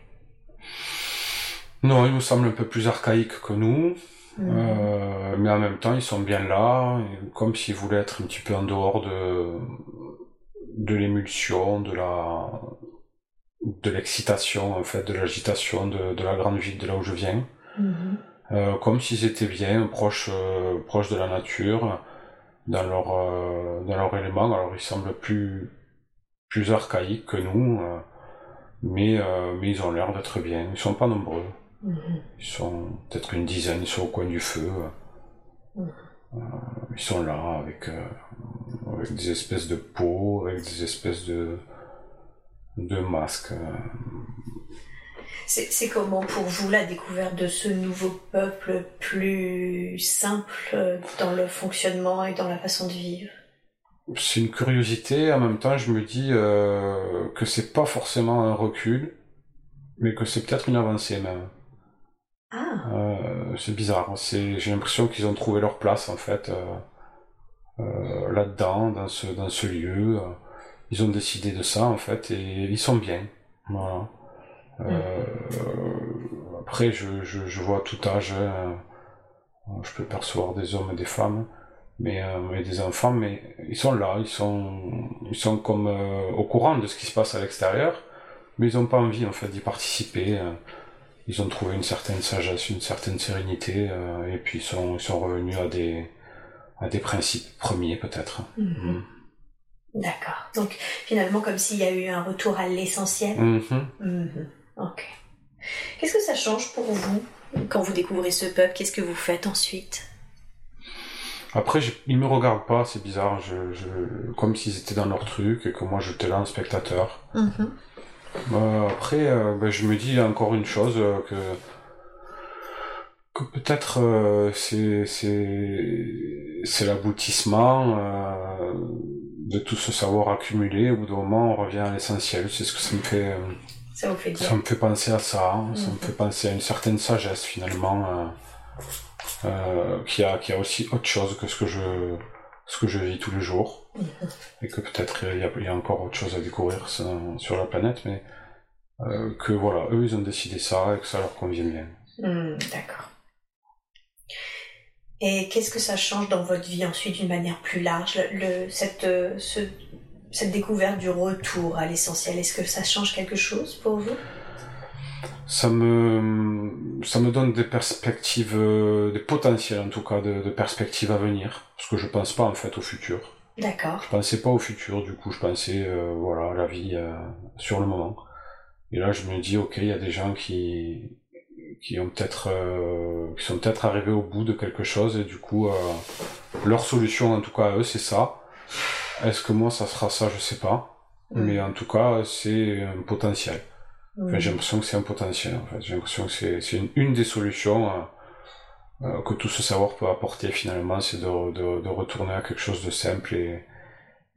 Speaker 2: Non, il nous semble un peu plus archaïque que nous.
Speaker 1: Mhm.
Speaker 2: Euh, mais en même temps, ils sont bien là, comme s'ils voulaient être un petit peu en dehors de, de l'émulsion, de la, de l'excitation, en fait, de l'agitation de, de la grande ville de là où je viens.
Speaker 1: Mhm.
Speaker 2: Euh, comme s'ils étaient bien proches, euh, proches de la nature, dans leur, euh, dans leur élément. Alors, ils semblent plus, plus archaïques que nous, euh, mais, euh, mais ils ont l'air d'être bien. Ils sont pas nombreux.
Speaker 1: Mhm.
Speaker 2: Ils sont peut-être une dizaine, ils sont au coin du feu.
Speaker 1: Mhm.
Speaker 2: Euh, ils sont là avec, euh, avec des espèces de peaux, avec des espèces de, de masques. euh.
Speaker 1: C'est c'est comment pour vous la découverte de ce nouveau peuple plus simple dans le fonctionnement et dans la façon de vivre?
Speaker 2: C'est une curiosité, en même temps je me dis euh, que c'est pas forcément un recul, mais que c'est peut-être une avancée même.
Speaker 1: Ah,
Speaker 2: Euh, c'est bizarre, c'est, j'ai l'impression qu'ils ont trouvé leur place en fait euh, euh, là-dedans, dans ce, dans ce lieu. Ils ont décidé de ça en fait et ils sont bien. Voilà. Euh, après, je, je, je vois tout âge. hein. Je peux percevoir des hommes et des femmes, mais et des enfants, mais ils sont là, ils sont, ils sont comme au courant de ce qui se passe à l'extérieur, mais ils n'ont pas envie en fait d'y participer. Ils ont trouvé une certaine sagesse, une certaine sérénité, euh, et puis ils sont, ils sont revenus à des, à des principes premiers peut-être.
Speaker 1: Mhm. D'accord. Donc finalement, comme s'il y a eu un retour à l'essentiel.
Speaker 2: Mhm.
Speaker 1: Mhm. Ok. Qu'est-ce que ça change pour vous quand vous découvrez ce peuple? Qu'est-ce que vous faites ensuite?
Speaker 2: Après, je- ils me regardent pas, c'est bizarre, je, je, comme s'ils étaient dans leur truc et que moi j'étais là en spectateur.
Speaker 1: Mhm.
Speaker 2: Euh, après, euh, ben, je me dis encore une chose euh, que que peut-être euh, c'est l'aboutissement de tout ce savoir accumulé. Au bout d'un moment, on revient à l'essentiel. C'est ce que ça me fait.
Speaker 1: Ça vous fait dire
Speaker 2: ça me fait penser à ça. hein. Ça me
Speaker 1: Mhm.
Speaker 2: fait penser à une certaine sagesse finalement, qui a qui a aussi autre chose que ce que je ce que je vis tous les jours. Et que peut-être il y a, il y a encore autre chose à découvrir sur, sur la planète, mais euh, que voilà, eux ils ont décidé ça et que ça leur convient bien.
Speaker 1: Hmm, D'accord. Et qu'est-ce que ça change dans votre vie ensuite d'une manière plus large, le, cette, euh, ce- cette découverte du retour à l'essentiel Est-ce que ça change quelque chose pour vous?
Speaker 2: Ça me ça me donne des perspectives, euh, des potentiels en tout cas de, de perspectives à venir, parce que je pense pas en fait au futur.
Speaker 1: D'accord.
Speaker 2: Je pensais pas au futur, du coup je pensais euh, voilà à la vie euh, sur le moment. Et là je me dis ok il y a des gens qui qui ont peut-être euh, qui sont peut-être arrivés au bout de quelque chose et du coup euh, leur solution en tout cas à eux c'est ça. Est-ce que moi ça sera ça? Je sais pas,
Speaker 1: Mm.
Speaker 2: mais en tout cas c'est un potentiel. Enfin, j'ai l'impression que c'est un potentiel en fait. J'ai l'impression que c'est c'est une, une des solutions euh, que tout ce savoir peut apporter finalement, c'est de, retourner à quelque chose de simple et,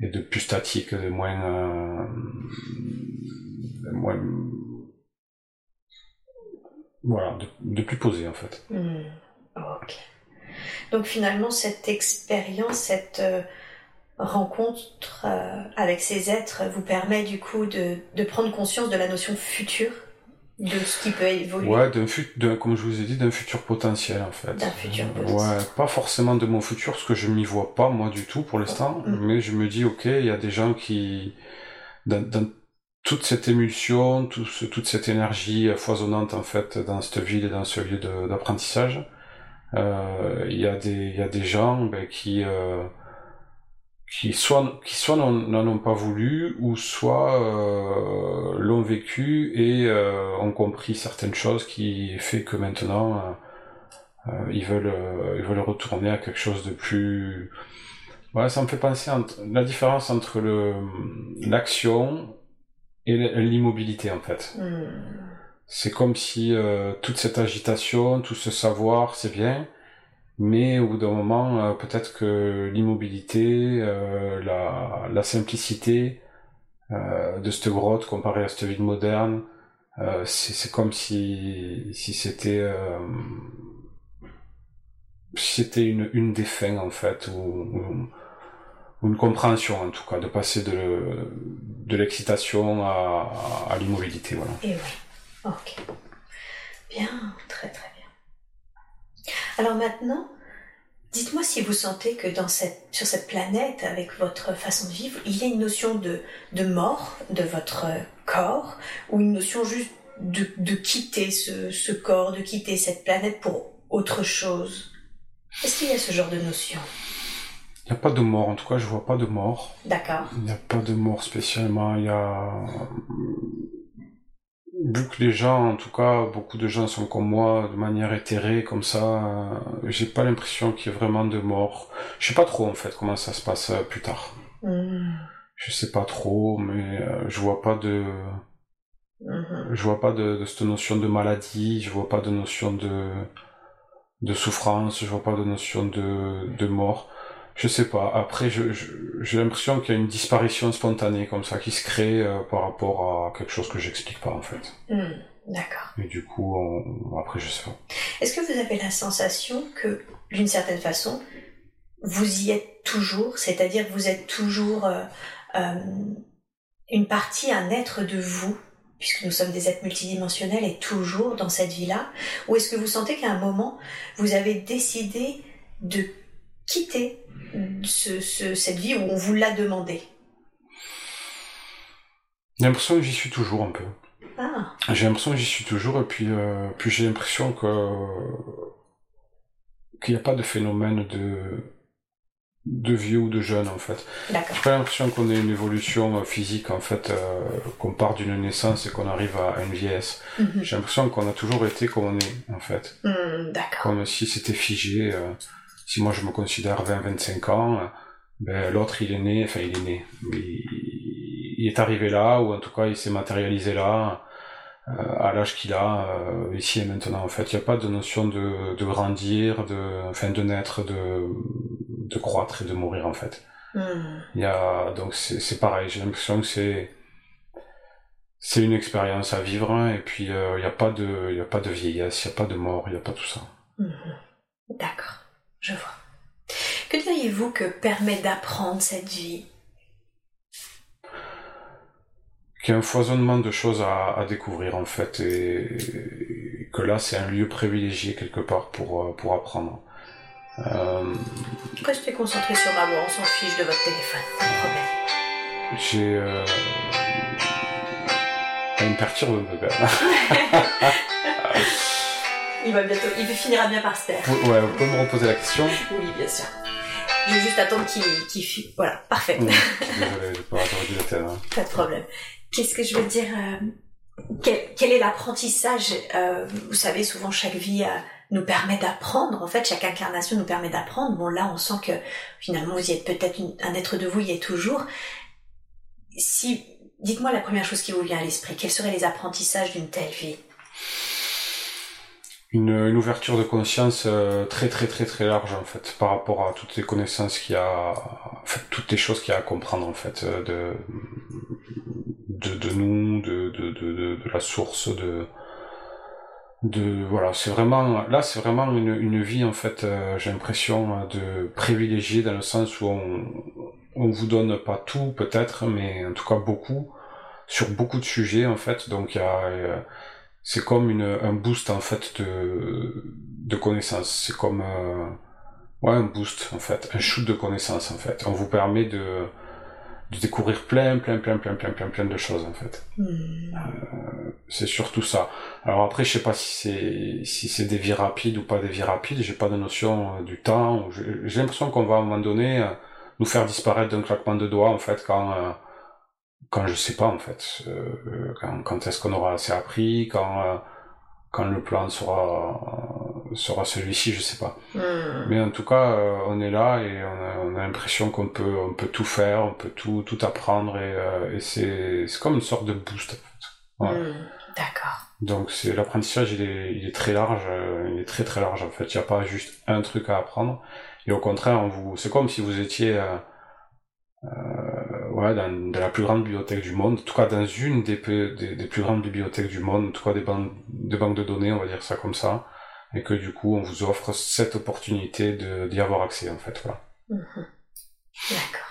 Speaker 2: de plus statique, de moins, euh, de moins voilà, de, plus posé en fait.
Speaker 1: Hmm, Ok. Donc finalement, cette expérience, cette euh, rencontre avec ces êtres vous permet du coup de prendre conscience de la notion future, de ce qui peut évoluer.
Speaker 2: Ouais, d'un fut, d'un- comme je vous ai dit, d'un futur potentiel en fait.
Speaker 1: D'un futur
Speaker 2: Euh,
Speaker 1: potentiel.
Speaker 2: Ouais, pas forcément de mon futur, parce que je m'y vois pas moi du tout pour l'instant,
Speaker 1: Mm.
Speaker 2: mais je me dis ok, il y a des gens qui, dans, dans toute cette émulsion, tout ce- toute cette énergie foisonnante en fait dans cette ville et dans ce lieu d'apprentissage, euh, il y a des, il y a des gens ben, qui euh, qui soit qui soit n'en ont pas voulu ou soit euh, l'ont vécu et euh, ont compris certaines choses qui fait que maintenant euh, euh, ils veulent euh, ils veulent retourner à quelque chose de plus voilà ça me fait penser entre la différence entre le l'action et l'immobilité en fait.
Speaker 1: Hmm,
Speaker 2: c'est comme si euh, toute cette agitation tout ce savoir c'est bien mais au bout d'un moment, euh, peut-être que l'immobilité, euh, la, simplicité euh, de cette grotte comparée à cette ville moderne, c'est comme si, c'était une, une des fins en fait, ou, une compréhension en tout cas, de passer de, l'excitation à, à l'immobilité. Voilà.
Speaker 1: Et oui. Ok. Bien, très très. Alors maintenant, dites-moi si vous sentez que dans cette, sur cette planète, avec votre façon de vivre, il y a une notion de, de mort de votre corps, ou une notion juste de, de quitter ce, ce corps, de quitter cette planète pour autre chose? Est-ce qu'il y a ce genre de notion?
Speaker 2: Il n'y a pas de mort, en tout cas je vois pas de mort.
Speaker 1: D'accord.
Speaker 2: Il n'y a pas de mort spécialement. Il y a. Vu que les gens, en tout cas, beaucoup de gens sont comme moi, de manière éthérée, comme ça, euh, j'ai pas l'impression qu'il y ait vraiment de mort. Je sais pas trop, en fait, comment ça se passe euh, plus tard.
Speaker 1: Hmm.
Speaker 2: Je sais pas trop, mais euh, je vois pas de.
Speaker 1: Mhm.
Speaker 2: Je vois pas de, de cette notion de maladie, je vois pas de notion de. de souffrance, je vois pas de notion de, de mort. Je sais pas. Après, je, je- j'ai l'impression qu'il y a une disparition spontanée comme ça qui se crée euh, par rapport à quelque chose que j'explique pas en fait.
Speaker 1: Hmm. D'accord.
Speaker 2: Et du coup, on- après, je sais pas.
Speaker 1: Est-ce que vous avez la sensation que, d'une certaine façon, vous y êtes toujours, c'est-à-dire que vous êtes toujours euh, euh, une partie, un être de vous, puisque nous sommes des êtres multidimensionnels et toujours dans cette vie-là, ou est-ce que vous sentez qu'à un moment, vous avez décidé de quitter ce- ce- cette vie où on vous l'a demandé
Speaker 2: J'ai l'impression que j'y suis toujours un peu.
Speaker 1: Ah.
Speaker 2: J'ai l'impression que j'y suis toujours, et puis, euh, puis j'ai l'impression que qu'il n'y a pas de phénomène de de vieux ou de jeune en fait.
Speaker 1: D'accord.
Speaker 2: J'ai pas l'impression qu'on ait une évolution euh, physique en fait, euh, qu'on part d'une naissance et qu'on arrive à, une vieillesse.
Speaker 1: Mhm.
Speaker 2: J'ai l'impression qu'on a toujours été comme on est en fait,
Speaker 1: Hmm, D'accord.
Speaker 2: comme si c'était figé. euh, si moi je me considère 20-25 ans, euh, ben l'autre il est né, enfin il est né, il, il est arrivé là ou en tout cas il s'est matérialisé là. euh, à l'âge qu'il a, euh, ici et maintenant. En fait, il n'y a pas de notion de, de grandir, de, enfin, de naître, de, de croître et de mourir, en fait.
Speaker 1: Hmm.
Speaker 2: Il y a, donc c'est pareil, j'ai l'impression que c'est, c'est une expérience à vivre, hein, et puis euh, il n'y a pas de, y a pas de vieillesse, il n'y a pas de mort, il n'y a pas tout ça.
Speaker 1: Mhm. D'accord, je vois. Que diriez-vous que permet d'apprendre cette vie?
Speaker 2: Qu'il y a un foisonnement de choses à, à découvrir, en fait, et, et que là, c'est un lieu privilégié quelque part pour, euh, pour apprendre. Euh,
Speaker 1: Restez concentré sur ma voix, on s'en fiche de votre téléphone, pas de problème.
Speaker 2: j'ai, euh, elle me perturbe
Speaker 1: Il va bientôt, il finira bien par se taire.
Speaker 2: Ouais, vous pouvez me reposer la question
Speaker 1: Oui, bien sûr. Je vais juste attendre qu'il qu'il fi- Voilà, parfait.
Speaker 2: Mmh, Désolé, pas j'aurais dû l'éteindre.
Speaker 1: Pas de problème. Qu'est-ce que je veux dire euh, quel, quel est l'apprentissage euh, Vous savez, souvent chaque vie euh, nous permet d'apprendre. En fait, chaque incarnation nous permet d'apprendre. Bon, là, on sent que finalement, vous y êtes peut-être un être de vous, y est toujours. Si, dites-moi la première chose qui vous vient à l'esprit. Quels seraient les apprentissages d'une telle vie?
Speaker 2: Une, une ouverture de conscience euh, très très très très large en fait par rapport à toutes les connaissances qu'il y a en fait, toutes les choses qu'il y a à comprendre en fait euh, de de, de nous de, de, de, de, la source de de voilà c'est vraiment là c'est vraiment une, une vie en fait euh, j'ai l'impression de privilégiée dans le sens où on on vous donne pas tout peut-être mais en tout cas beaucoup sur beaucoup de sujets en fait. Donc il y a euh, c'est comme une, un boost en fait de, de connaissances. C'est comme euh, ouais, un boost en fait, un shoot de connaissances en fait. On vous permet de, de découvrir plein, plein, plein, plein, plein, plein, plein de choses en fait.
Speaker 1: Hmm.
Speaker 2: C'est surtout ça. Alors après, je sais pas si c'est si c'est des vies rapides ou pas des vies rapides. J'ai pas de notion euh, du temps. J'ai l'impression qu'on va à un moment donné euh, nous faire disparaître d'un claquement de doigts en fait quand euh, quand je sais pas en fait euh, quand, quand est-ce qu'on aura assez appris quand euh, quand le plan sera sera celui-ci je sais pas
Speaker 1: Hmm.
Speaker 2: mais en tout cas euh, on est là et on a, on a l'impression qu'on peut on peut tout faire on peut tout tout apprendre et, et c'est c'est comme une sorte de boost en fait. Ouais.
Speaker 1: Hmm. D'accord.
Speaker 2: donc c'est l'apprentissage il est il est très large il est très très large en fait il n'y a pas juste un truc à apprendre et au contraire on vous c'est comme si vous étiez euh, ouais, dans, dans la plus grande bibliothèque du monde, en tout cas dans une des, pe- des, des plus grandes bibliothèques du monde, en tout cas des banques, des banques de données, on va dire ça comme ça, et que du coup on vous offre cette opportunité d'y avoir accès en fait. Voilà.
Speaker 1: Mhm. D'accord.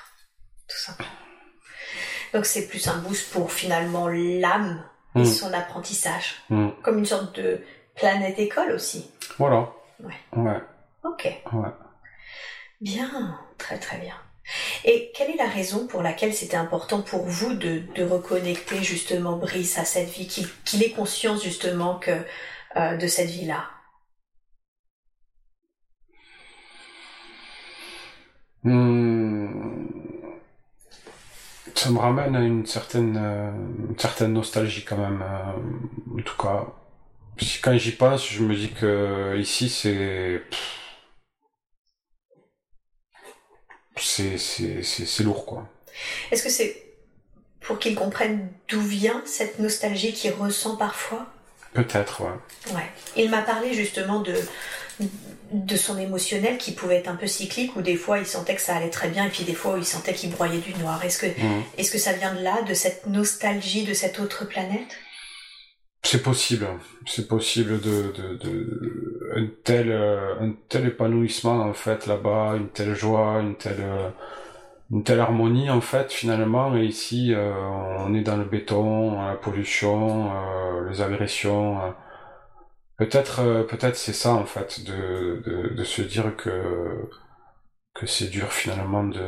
Speaker 1: Tout simplement. Donc c'est plus un boost pour finalement l'âme et
Speaker 2: Mm.
Speaker 1: son apprentissage.
Speaker 2: Mm.
Speaker 1: Comme une sorte de planète école aussi.
Speaker 2: Voilà.
Speaker 1: Ouais.
Speaker 2: Ouais.
Speaker 1: Ok.
Speaker 2: Ouais.
Speaker 1: Bien. Très très bien. Et quelle est la raison pour laquelle c'était important pour vous de, reconnecter justement Brice à cette vie, qu'il qu'il ait conscience justement euh, de cette vie-là?
Speaker 2: Hmm. Ça me ramène à une certaine, euh, certaine nostalgie quand même. euh, en tout cas, quand j'y pense, je me dis que ici c'est c'est c'est c'est c'est lourd quoi.
Speaker 1: Est-ce que c'est pour qu'il comprenne d'où vient cette nostalgie qu'il ressent parfois?
Speaker 2: Peut-être ouais.
Speaker 1: Ouais. Il m'a parlé justement de, de son émotionnel qui pouvait être un peu cyclique, où des fois il sentait que ça allait très bien, et puis des fois il sentait qu'il broyait du noir. Est-ce que,
Speaker 2: Hmm.
Speaker 1: est-ce que ça vient de là, de cette nostalgie de cette autre planète?
Speaker 2: C'est possible, c'est possible de, de, un tel euh, un tel épanouissement en fait là-bas, une telle joie, une telle euh, une telle harmonie en fait finalement. Et ici euh, on est dans le béton, la pollution, les agressions. Peut-être peut-être c'est ça en fait de, de se dire que que c'est dur finalement de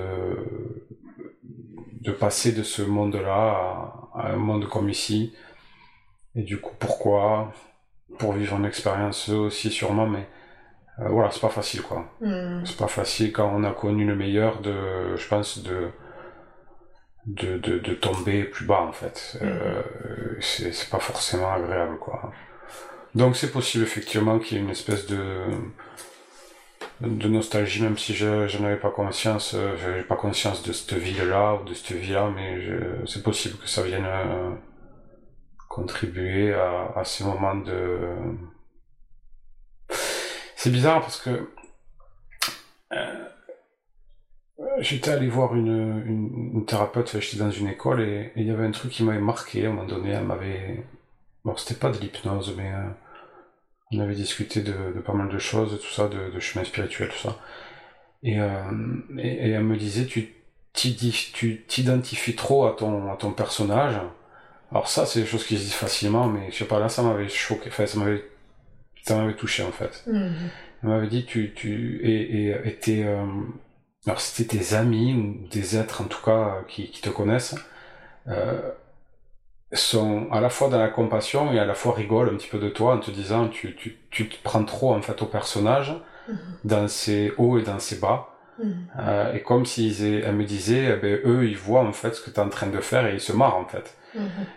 Speaker 2: de passer de ce monde-là à un monde comme ici Et du coup, pourquoi? Pour vivre une expérience aussi sûrement, mais euh, voilà, c'est pas facile quoi.
Speaker 1: Hmm.
Speaker 2: C'est pas facile quand on a connu le meilleur de, je pense, de de, de, de tomber plus bas en fait. Euh, c'est pas forcément agréable quoi. Donc c'est possible effectivement qu'il y ait une espèce de de nostalgie, même si je, je n'avais pas conscience, euh, j'avais pas conscience de cette ville-là ou de cette vie-là, mais c'est possible que ça vienne euh, contribuer à, à ces moments de. C'est bizarre parce que euh, j'étais allé voir une, une, thérapeute, j'étais dans une école et il y avait un truc qui m'avait marqué à un moment donné, elle m'avait. Bon, c'était pas de l'hypnose, mais euh, on avait discuté de, pas mal de choses, tout ça, de, chemin spirituel, tout ça. Et, euh, et, et elle me disait, tu t'identifies trop à ton, à ton personnage. Alors ça, c'est des choses qui se disent facilement, mais je sais pas, là, ça m'avait choqué, enfin, ça m'avait, ça m'avait touché, en fait.
Speaker 1: Mhm.
Speaker 2: Elle m'avait dit, tu, tu, et, et, et tes, euh, alors c'était tes amis, ou des êtres, en tout cas, qui, qui te connaissent, euh, sont à la fois dans la compassion et à la fois rigolent un petit peu de toi en te disant, tu, tu, tu te prends trop, en fait, au personnage,
Speaker 1: Mhm.
Speaker 2: dans ses hauts et dans ses bas.
Speaker 1: Mhm.
Speaker 2: Euh, et comme s'ils, aient- elle me disait, eh ben, eux, ils voient en fait ce que tu es en train de faire et ils se marrent en fait.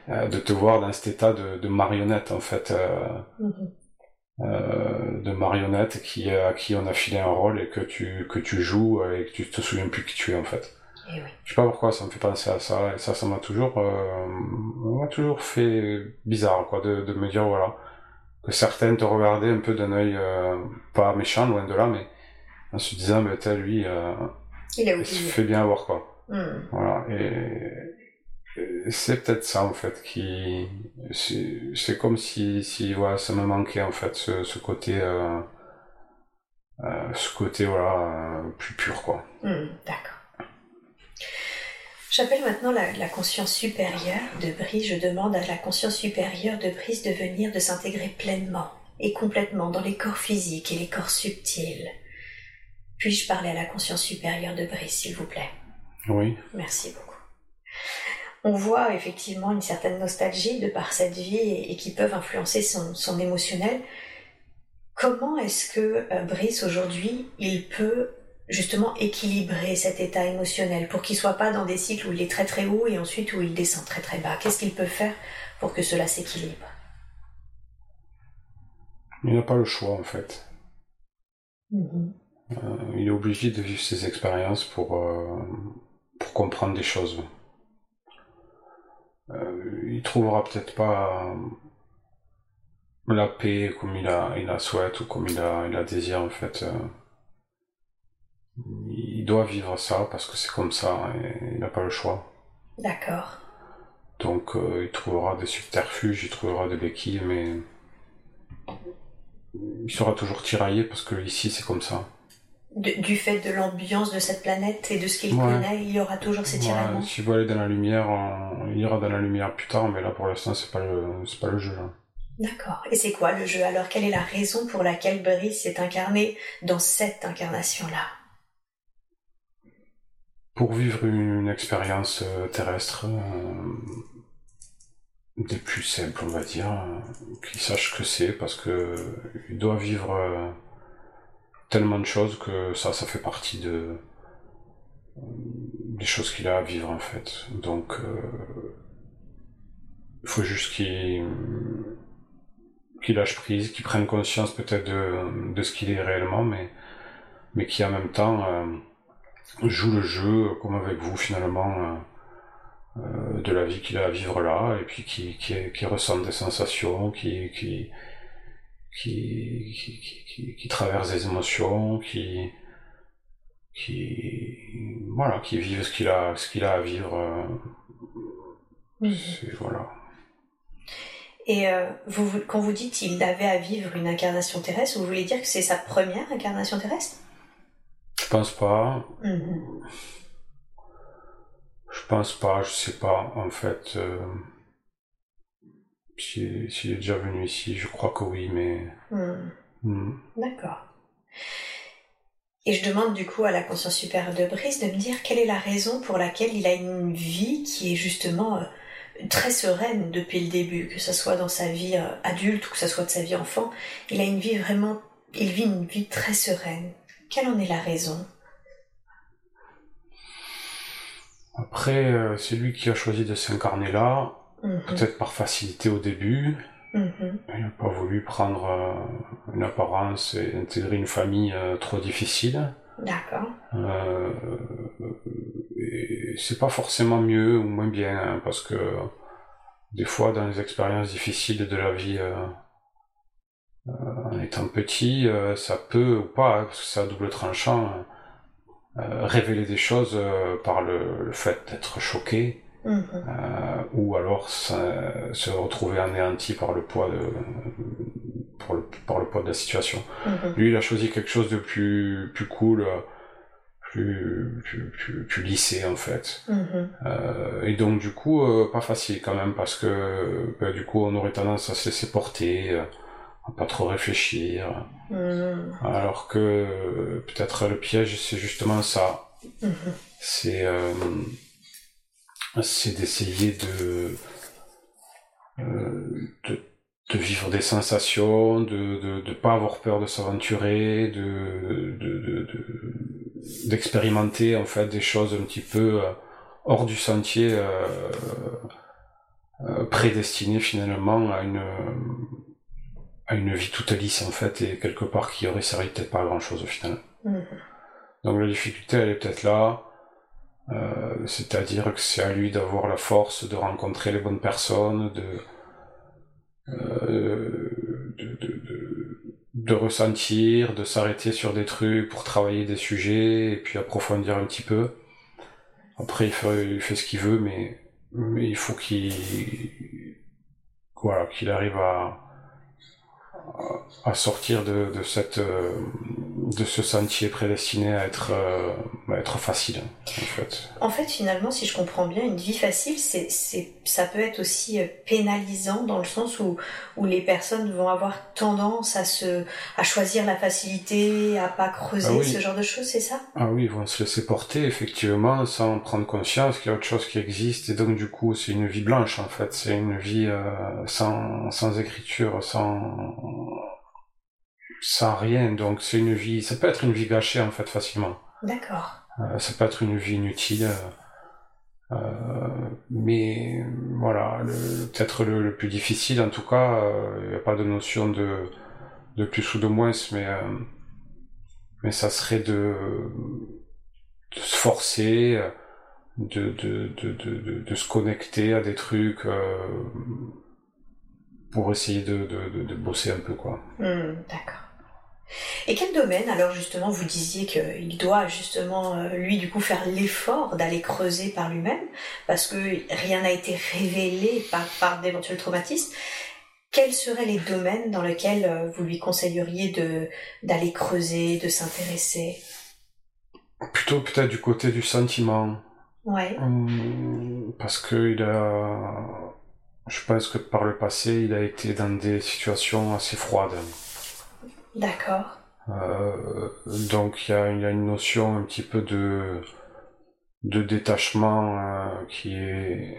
Speaker 2: Euh, de te voir dans cet état de, de marionnette en fait. Euh, euh, de marionnette qui, à qui on a filé un rôle et que tu, que tu joues et que tu te souviens plus qui tu es en fait.
Speaker 1: Eh oui.
Speaker 2: Je sais pas pourquoi ça me fait penser à ça et ça, ça m'a toujours, euh, m'a toujours fait bizarre quoi de, de me dire voilà que certaines te regardaient un peu d'un œil euh, pas méchant loin de là mais en se disant mais t'as lui
Speaker 1: Il
Speaker 2: il se fait bien avoir quoi.
Speaker 1: Mhm.
Speaker 2: Voilà, et c'est peut-être ça en fait qui. C'est comme si, si voilà, ça me manquait en fait, ce, ce côté. Euh, euh, ce côté voilà, euh, plus pur quoi.
Speaker 1: Hmm, D'accord. J'appelle maintenant la, la conscience supérieure de Brice. Je demande à la conscience supérieure de Brice de venir, de s'intégrer pleinement et complètement dans les corps physiques et les corps subtils. Puis-je parler à la conscience supérieure de Brice, s'il vous plaît?
Speaker 2: Oui.
Speaker 1: Merci beaucoup. On voit effectivement une certaine nostalgie de par cette vie et, et qui peuvent influencer son, son émotionnel. Comment est-ce que euh, Brice aujourd'hui, il peut justement équilibrer cet état émotionnel pour qu'il soit pas dans des cycles où il est très très haut et ensuite où il descend très très bas? Qu'est-ce qu'il peut faire pour que cela s'équilibre?
Speaker 2: Il n'a pas le choix en fait.
Speaker 1: Mhm.
Speaker 2: Euh, il est obligé de vivre ses expériences pour, euh, pour comprendre des choses. Euh, il trouvera peut-être pas la paix comme il a, il la souhaite ou comme il a, il la désire en fait. Euh, il doit vivre ça parce que c'est comme ça et il n'a pas le choix.
Speaker 1: D'accord.
Speaker 2: Donc euh, il trouvera des subterfuges, il trouvera des béquilles, mais il sera toujours tiraillé parce que ici c'est comme ça.
Speaker 1: De- du fait de l'ambiance de cette planète et de ce qu'il
Speaker 2: Ouais.
Speaker 1: connaît, il y aura toujours ces
Speaker 2: Ouais. S'il veut aller dans la lumière, on- il ira dans la lumière plus tard, mais là pour l'instant c'est pas le, c'est pas le jeu. Là.
Speaker 1: D'accord. Et c'est quoi le jeu alors? Quelle est la raison pour laquelle Brice s'est incarné dans cette incarnation-là?
Speaker 2: Pour vivre une, une expérience euh, terrestre euh, des plus simples, on va dire, euh, qu'il sache que c'est, parce que il doit vivre euh, tellement de choses que ça, fait partie de des choses qu'il a à vivre en fait. Donc euh, il faut juste qu'il lâche prise, qu'il prenne conscience peut-être de, ce qu'il est réellement, mais, mais qui en même temps euh, joue le jeu comme avec vous finalement euh, de la vie qu'il a à vivre là, et puis qui, qui, des sensations, qui, qui, qui, qui, qui, qui- des émotions, qui, qui, voilà, qui vivent ce qu'il a, ce qu'il a à vivre. euh, c'est- voilà.
Speaker 1: Et euh, vous, quand vous dites il avait à vivre une incarnation terrestre, vous voulez dire que c'est sa première incarnation terrestre?
Speaker 2: Je pense pas,
Speaker 1: Mhm.
Speaker 2: je pense pas, je sais pas, en fait. euh, si- S'il est déjà venu ici, je crois que oui, mais.
Speaker 1: Mhm.
Speaker 2: hmm.
Speaker 1: D'accord. Et je demande du coup à la conscience supérieure de Brice de me dire quelle est la raison pour laquelle il a une vie qui est justement euh, très sereine depuis le début, que ce soit dans sa vie euh, adulte ou que ce soit de sa vie enfant. Il a une vie vraiment, il vit une vie très sereine. Quelle en est la raison?
Speaker 2: Après, euh, c'est lui qui a choisi de s'incarner là, mhm. peut-être par facilité au début. Mhm. Il n'a pas voulu prendre euh, une apparence et intégrer une famille trop difficile.
Speaker 1: D'accord.
Speaker 2: Euh, c'est pas forcément mieux ou moins bien, hein, parce que des fois, dans les expériences difficiles de la vie, euh, euh, en étant petit, euh, ça peut ou pas, hein, parce que c'est à double tranchant, révéler des choses par le, fait d'être choqué. Mm-hmm. ou alors se retrouver anéanti par le poids de pour le, par le poids de la situation. Mm-hmm. Lui, il a choisi quelque chose de plus plus cool, plus, plus, plus, lissé en fait. Mm-hmm. Euh, et donc du coup, euh, pas facile quand même parce que bah, du coup, on aurait tendance à se laisser porter, euh, à pas trop réfléchir. Alors que peut-être le piège, c'est justement ça. C'est c'est d'essayer de, de de vivre des sensations, de de, de pas avoir peur de s'aventurer, de, de, d'expérimenter en fait des choses un petit peu euh, hors du sentier euh, euh, prédestinées finalement à une à une vie toute lisse en fait et quelque part qui aurait servi peut-être pas à grand chose au final. Mm-hmm. Donc la difficulté elle est peut-être là, c'est-à-dire que c'est à lui d'avoir la force de rencontrer les bonnes personnes, de de, ressentir, de s'arrêter sur des trucs pour travailler des sujets et puis approfondir un petit peu. Après, il fait, il ce qu'il veut, mais, mais il faut qu'il voilà, qu'il arrive à, à sortir de, de cette euh, de ce sentier prédestiné à être euh, à être facile en fait.
Speaker 1: En fait, finalement, si je comprends bien, une vie facile, c'est c'est ça peut être aussi euh, pénalisant dans le sens où où les personnes vont avoir tendance à se à choisir la facilité, à pas creuser ah ce genre de choses, c'est ça?
Speaker 2: Ah oui, ils vont se laisser porter effectivement sans prendre conscience qu'il y a autre chose qui existe. Et donc du coup, c'est une vie blanche en fait, c'est une vie sans sans écriture, sans sans rien. Donc c'est une vie, ça peut être une vie gâchée en fait facilement.
Speaker 1: D'accord.
Speaker 2: Euh, ça peut être une vie inutile. Euh, mais voilà, peut-être le, plus difficile en tout cas, il euh, n'y a pas de notion de, de plus ou de moins, mais, euh, mais ça serait de, de se forcer, de, de, de, de, se connecter à des trucs pour essayer de, de, de, bosser un peu quoi.
Speaker 1: Hmm, d'accord. Et quel domaine alors justement vous disiez qu'il doit justement euh, lui du coup faire l'effort d'aller creuser par lui-même parce que rien n'a été révélé par, par d'éventuels traumatismes. Quels seraient les domaines dans lesquels euh, vous lui conseilleriez de d'aller creuser, de s'intéresser?
Speaker 2: Plutôt peut-être du côté du sentiment.
Speaker 1: Ouais.
Speaker 2: Hum, parce que il a, je pense que par le passé, il a été dans des situations assez froides.
Speaker 1: D'accord.
Speaker 2: Euh, donc il y a, y a, une notion un petit peu de de détachement euh, qui est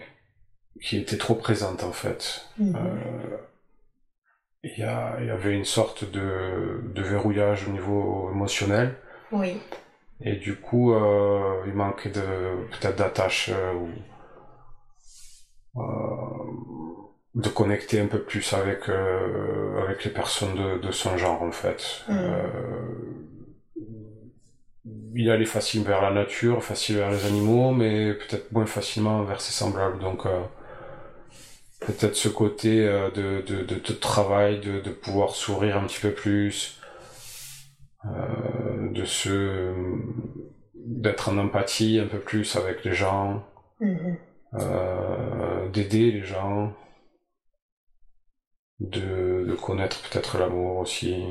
Speaker 2: qui était trop présente en fait. Mhm. Euh, il y, a, y avait une sorte de, de verrouillage au niveau émotionnel.
Speaker 1: Oui.
Speaker 2: Et du coup, il manquait de peut-être d'attache ou de connecter un peu plus avec euh, avec les personnes de, de, son genre en fait. Mm. Euh, il allait facile vers la nature, facile vers les animaux, mais peut-être moins facilement vers ses semblables. Donc euh, peut-être ce côté de, de, de, de, travail, de, de pouvoir sourire un petit peu plus, de se d'être en empathie un peu plus avec les gens, mm-hmm. d'aider les gens de, connaître peut-être l'amour aussi.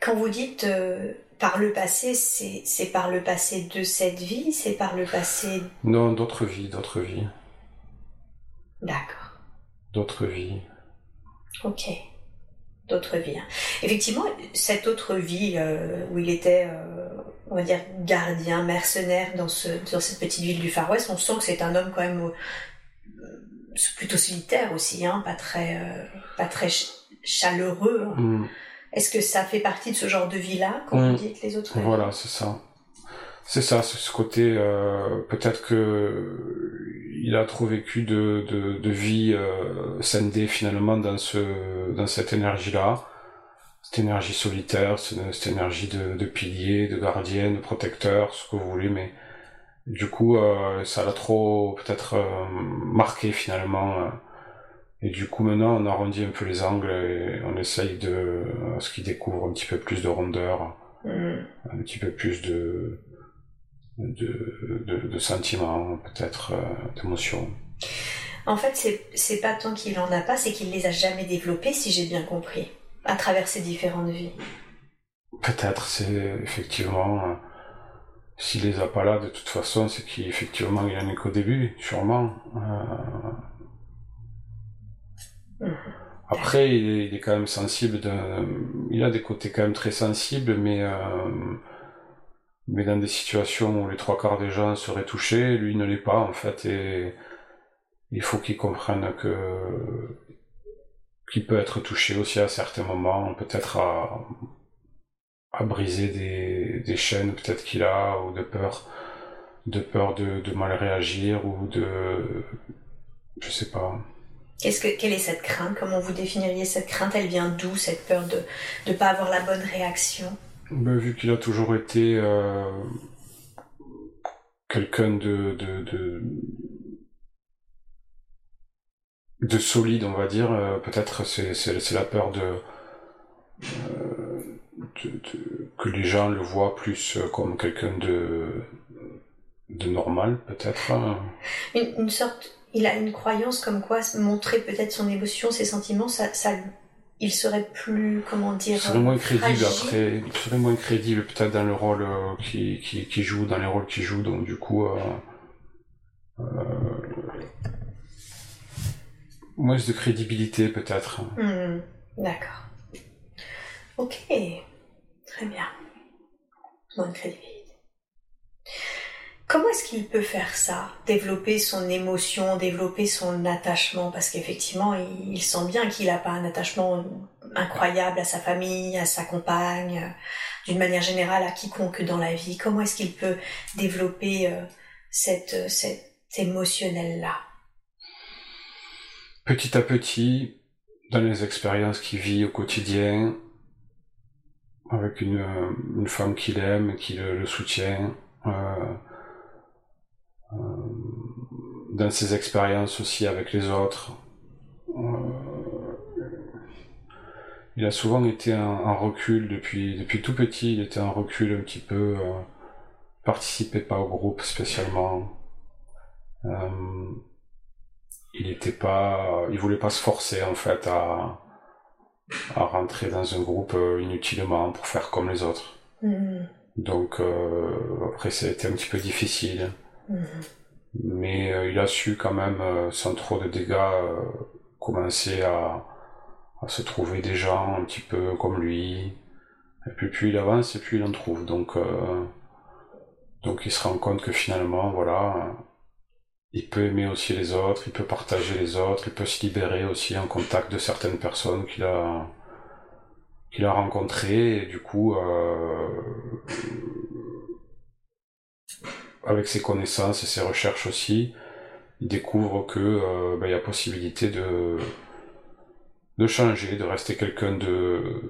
Speaker 1: Quand vous dites euh, par le passé, c'est par le passé de cette vie, c'est par le passé...
Speaker 2: Non, d'autres vies, d'autres vies.
Speaker 1: D'accord.
Speaker 2: D'autres vies.
Speaker 1: Ok. D'autres vies. Hein. Effectivement, cette autre vie euh, où il était, euh, on va dire, gardien, mercenaire dans, ce, dans cette petite ville du Far West, on sent que c'est un homme quand même plutôt solitaire aussi, hein, pas très, pas très chaleureux. Hein. Mm. Est-ce que ça fait partie de ce genre de vie-là, quand vous mm. dites les autres?
Speaker 2: Voilà, c'est ça. C'est ça, c'est ce côté. Euh, peut-être que il a trop vécu de, de, de vie euh, scindée finalement dans ce dans cette énergie-là, cette énergie solitaire, cette, énergie de, de pilier, de gardien, de protecteur, ce que vous voulez, mais du coup, euh, ça l'a trop peut-être euh, marqué finalement. Euh. et du coup, maintenant, on arrondit un peu les angles et on essaye de ce qu'il découvre un petit peu plus de rondeur, mm. un petit peu plus de de, de, de sentiments, peut-être d'émotions.
Speaker 1: En fait, c'est pas tant qu'il en a pas, c'est qu'il les a jamais développés, si j'ai bien compris, à travers ses différentes vies.
Speaker 2: Peut-être, c'est effectivement s'il les a pas là, de toute façon, c'est qu'effectivement, il en est qu'au début, sûrement. Euh. Après, il est, quand même sensible. Il a des côtés quand même très sensibles, mais euh, mais dans des situations où les trois quarts des gens seraient touchés, lui ne l'est pas en fait. Et il faut qu'il comprenne que qu'il peut être touché aussi à certains moments, peut-être à à briser des, des chaînes peut-être qu'il a ou de peur de peur de, de, mal réagir ou de je sais pas.
Speaker 1: Qu'est-ce que, quelle est cette crainte? Comment vous définiriez cette crainte? Elle vient d'où cette peur de ne pas avoir la bonne réaction?
Speaker 2: Ben, Vu qu'il a toujours été euh, quelqu'un de, de, de, de, solide, on va dire, euh, peut-être c'est la peur de, euh, que les gens le voient plus euh, comme quelqu'un de, de normal, peut-être. Hein.
Speaker 1: Une, sorte, il a une croyance comme quoi montrer peut-être son émotion, ses sentiments, ça, ça, il serait plus, comment dire, il
Speaker 2: serait moins crédible après, il serait moins crédible peut-être dans le rôle euh, qui, qui, joue, dans les rôles qu'il joue, donc du coup, euh, euh, moins de crédibilité peut-être.
Speaker 1: Hmm, d'accord. Ok. Très bien. Bonne crédibilité. Comment est-ce qu'il peut faire ça Développer son émotion, développer son attachement? Parce qu'effectivement, il, sent bien qu'il n'a pas un attachement incroyable à sa famille, à sa compagne, d'une manière générale à quiconque dans la vie. Comment est-ce qu'il peut développer euh, cette, cette émotionnel-là
Speaker 2: Petit à petit, dans les expériences qu'il vit au quotidien, avec une, euh, une femme qu'il aime, qui le, soutient, euh, euh, dans ses expériences aussi avec les autres. il a souvent été en, recul depuis, depuis tout petit, il était en recul un petit peu, participait pas au groupe spécialement. il était pas, il voulait pas se forcer en fait à, à rentrer dans un groupe euh, inutilement pour faire comme les autres. Mm. Donc euh, après ça a été un petit peu difficile. Mm. Mais euh, il a su quand même, sans trop de dégâts, commencer à, à, se trouver des gens un petit peu comme lui. Et puis plus il avance et plus il en trouve. Donc, donc il se rend compte que finalement, voilà, il peut aimer aussi les autres, il peut partager les autres, il peut se libérer aussi en contact de certaines personnes qu'il a a rencontrées et du coup euh, avec ses connaissances et ses recherches aussi, il découvre que euh, ben, y a possibilité de de changer, de rester quelqu'un de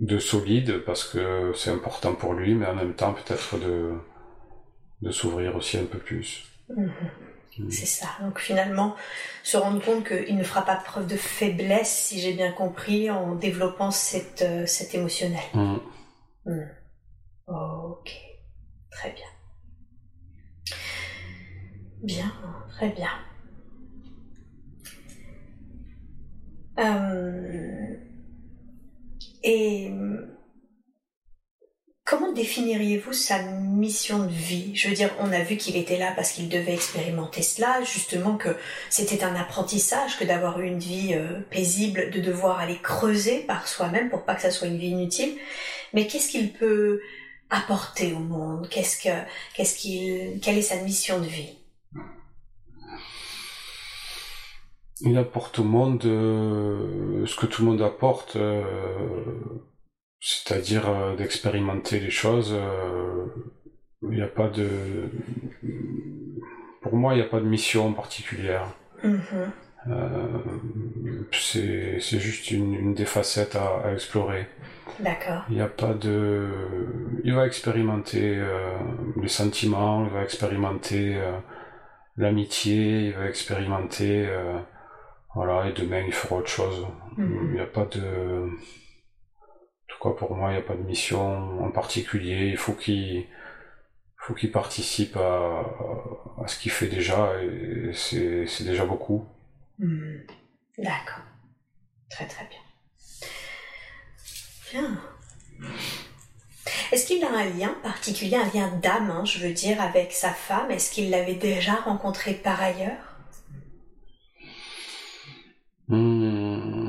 Speaker 2: de solide parce que c'est important pour lui, mais en même temps peut-être de de s'ouvrir aussi un peu plus.
Speaker 1: Mhm. C'est ça. Donc finalement, se rendre compte qu'il ne fera pas preuve de faiblesse, si j'ai bien compris, en développant cette, euh, cet émotionnel. Mhm. Mhm. Ok. Très bien. Bien, très bien. Euh, et Comment définiriez-vous sa mission de vie? Je veux dire, on a vu qu'il était là parce qu'il devait expérimenter cela, justement que c'était un apprentissage que d'avoir une vie euh, paisible, de devoir aller creuser par soi-même pour pas que ça soit une vie inutile. Mais qu'est-ce qu'il peut apporter au monde? Qu'est-ce que, quelle est sa mission de vie?
Speaker 2: Il apporte au monde euh, ce que tout le monde apporte, euh, c'est-à-dire euh, d'expérimenter les choses. Il n'y a pas de, pour moi, il n'y a pas de mission particulière.
Speaker 1: Mhm.
Speaker 2: c'est juste une, une, des facettes à, à explorer.
Speaker 1: D'accord.
Speaker 2: Il n'y a pas de, il va expérimenter les sentiments, il va expérimenter l'amitié, il va expérimenter voilà, et demain il fera autre chose. Mhm. Il n'y a pas de. Pour moi, il n'y a pas de mission en particulier. Il faut qu'il faut qu'il participe à, à ce qu'il fait déjà et c'est déjà beaucoup.
Speaker 1: Mhm. D'accord. Très très bien. Bien. Est-ce qu'il a un lien particulier, un lien d'âme, hein, je veux dire, avec sa femme? Est-ce qu'il l'avait déjà rencontrée par ailleurs?
Speaker 2: Hmm.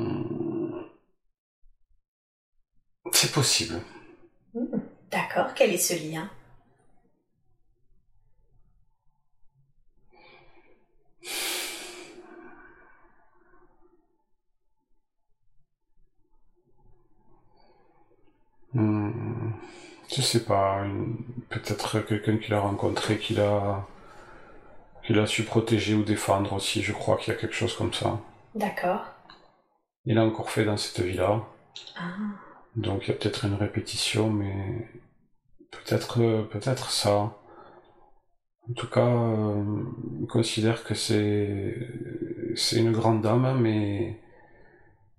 Speaker 2: C'est possible.
Speaker 1: D'accord, quel est ce lien?
Speaker 2: Hmm. Je sais pas, peut-être quelqu'un qui l'a rencontré, qui l'a, qui l'a su protéger ou défendre aussi. Je crois qu'il y a quelque chose comme ça.
Speaker 1: D'accord.
Speaker 2: Il a encore fait dans cette vie-là.
Speaker 1: Ah.
Speaker 2: Donc il y a peut-être une répétition, mais peut-être peut-être ça. En tout cas, euh, il considère que c'est c'est une grande dame, mais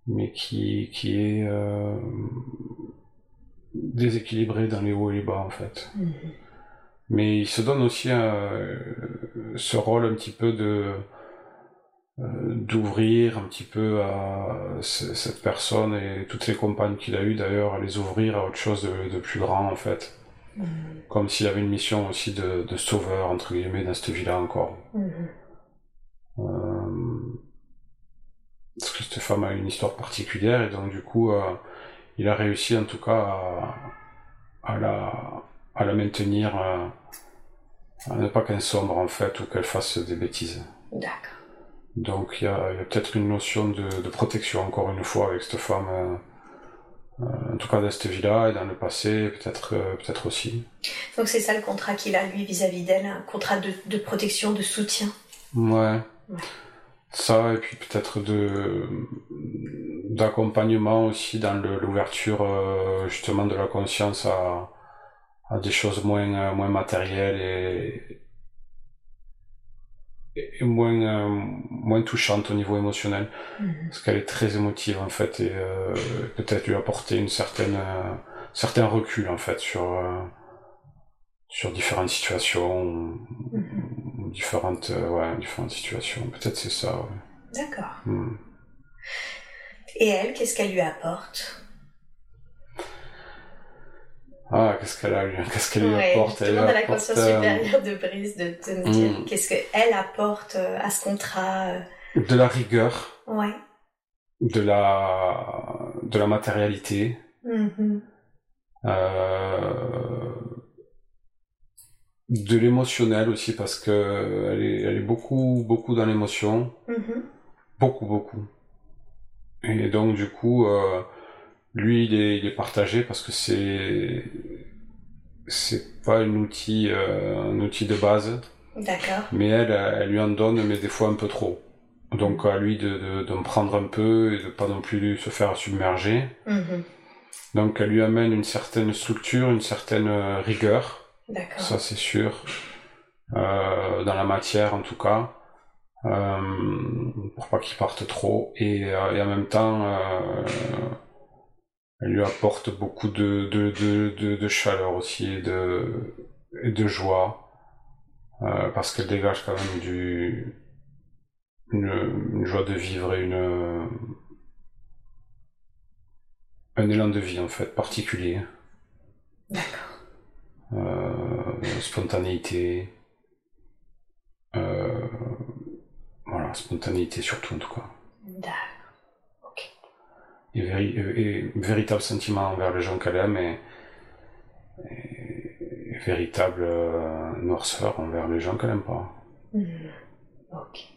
Speaker 2: mais qui qui est euh, déséquilibrée dans les hauts et les bas en fait.
Speaker 1: Mhm.
Speaker 2: Mais il se donne aussi ce rôle un petit peu de euh, d'ouvrir un petit peu à cette personne et toutes les compagnes qu'il a eues d'ailleurs, à les ouvrir à autre chose de, plus grand en fait.
Speaker 1: Mhm.
Speaker 2: Comme s'il avait une mission aussi de, sauveur entre guillemets dans cette vie-là encore.
Speaker 1: Mhm.
Speaker 2: Euh, parce que cette femme a une histoire particulière et donc du coup euh, il a réussi en tout cas à, la, à la maintenir, à ne pas qu'elle sombre en fait ou qu'elle fasse des bêtises.
Speaker 1: D'accord.
Speaker 2: Donc il y a, peut-être une notion de, protection encore une fois avec cette femme, euh, euh, en tout cas dans cette vie-là et dans le passé peut-être euh, peut-être aussi.
Speaker 1: Donc c'est ça le contrat qu'il a lui vis-à-vis d'elle, un contrat de, protection, de soutien.
Speaker 2: Ouais. Ça et puis peut-être de d'accompagnement aussi dans l'ouverture justement de la conscience à, à des choses moins moins matérielles et, est moins euh, moins touchante au niveau émotionnel
Speaker 1: mhm.
Speaker 2: parce qu'elle est très émotive en fait et euh, peut-être lui apporter une certaine euh, certain recul en fait sur sur différentes situations
Speaker 1: mhm.
Speaker 2: différentes ouais différentes situations peut-être c'est ça
Speaker 1: d'accord
Speaker 2: hmm.
Speaker 1: et elle qu'est-ce qu'elle lui apporte?
Speaker 2: Ah, qu'est-ce qu'elle a, qu'est-ce qu'elle lui apporte
Speaker 1: monde a la conscience euh, supérieure de Brise de te dire mm. qu'est-ce qu'elle apporte euh, à ce contrat. Euh.
Speaker 2: De la rigueur.
Speaker 1: Ouais.
Speaker 2: De la, de la matérialité.
Speaker 1: Mm-hmm.
Speaker 2: de l'émotionnel aussi parce que elle est, elle est beaucoup, beaucoup dans l'émotion.
Speaker 1: Mm-hmm.
Speaker 2: Beaucoup, beaucoup. Et donc du coup, lui, il est, il est partagé parce que c'est c'est pas un outil, euh, un outil de base.
Speaker 1: D'accord.
Speaker 2: Mais elle, elle lui en donne, mais des fois un peu trop. Donc à lui de, de, de prendre un peu et de pas non plus se faire submerger.
Speaker 1: Mm-hmm.
Speaker 2: Donc elle lui amène une certaine structure, une certaine euh, rigueur.
Speaker 1: D'accord.
Speaker 2: Ça c'est sûr. Euh, dans la matière en tout cas. Euh, pour pas qu'il parte trop. Et, et en même temps, elle lui apporte beaucoup de, de, de, de, chaleur aussi et de, et de joie, euh, parce qu'elle dégage quand même du, une, joie de vivre et une, un élan de vie en fait particulier.
Speaker 1: D'accord.
Speaker 2: Euh, spontanéité. Euh, voilà, spontanéité surtout en tout cas.
Speaker 1: D'accord
Speaker 2: et, véritable sentiment envers les gens qu'elle aime et, véritable euh, noirceur envers les gens qu'elle aime pas.
Speaker 1: Hmm. Ok.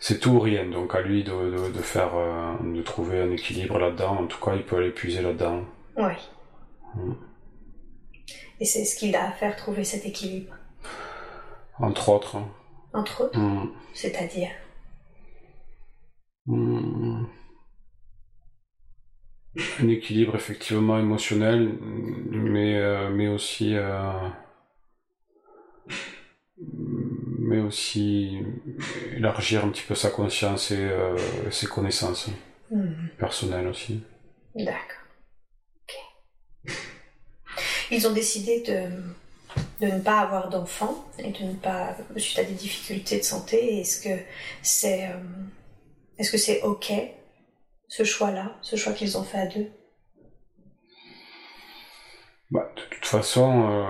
Speaker 2: c'est tout ou rien. Donc à lui de, de, faire, euh, de trouver un équilibre là-dedans. En tout cas, il peut aller puiser là-dedans.
Speaker 1: Oui. Mm. Et c'est ce qu'il a à faire, trouver cet équilibre?
Speaker 2: Entre autres.
Speaker 1: Entre autres? Mm. C'est-à-dire?
Speaker 2: Mm. Un équilibre effectivement émotionnel, mais, euh, mais aussi. Euh, mais aussi élargir un petit peu sa conscience et euh, ses connaissances hmm. personnelles aussi.
Speaker 1: D'accord. Ils ont décidé de, de ne pas avoir d'enfants et de ne pas suite à des difficultés de santé. Est-ce que c'est est-ce que c'est ok ce choix-là, ce choix qu'ils ont fait à deux
Speaker 2: bah, De toute façon. Euh,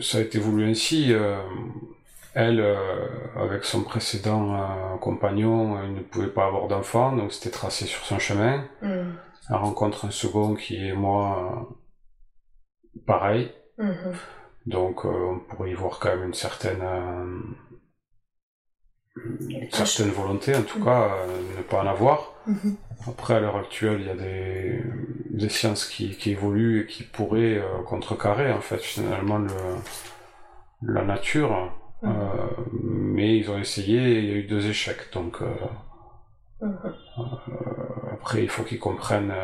Speaker 2: ça a été voulu ainsi. Euh, elle, euh, avec son précédent compagnon, elle ne pouvait pas avoir d'enfant, donc c'était tracé sur son chemin. Mm. Elle rencontre un second qui est moi pareil. Mm-hmm. Donc on pourrait y voir quand même une certaine certaine volonté, en tout mm. cas, ne pas en avoir. Mm-hmm. Après, à l'heure actuelle, il y a des, des sciences qui, qui évoluent et qui pourraient euh, contrecarrer, en fait, finalement, le, la nature. Mm. Euh, mais ils ont essayé et il y a eu deux échecs. Donc, euh, mm-hmm. après, il faut qu'ils comprennent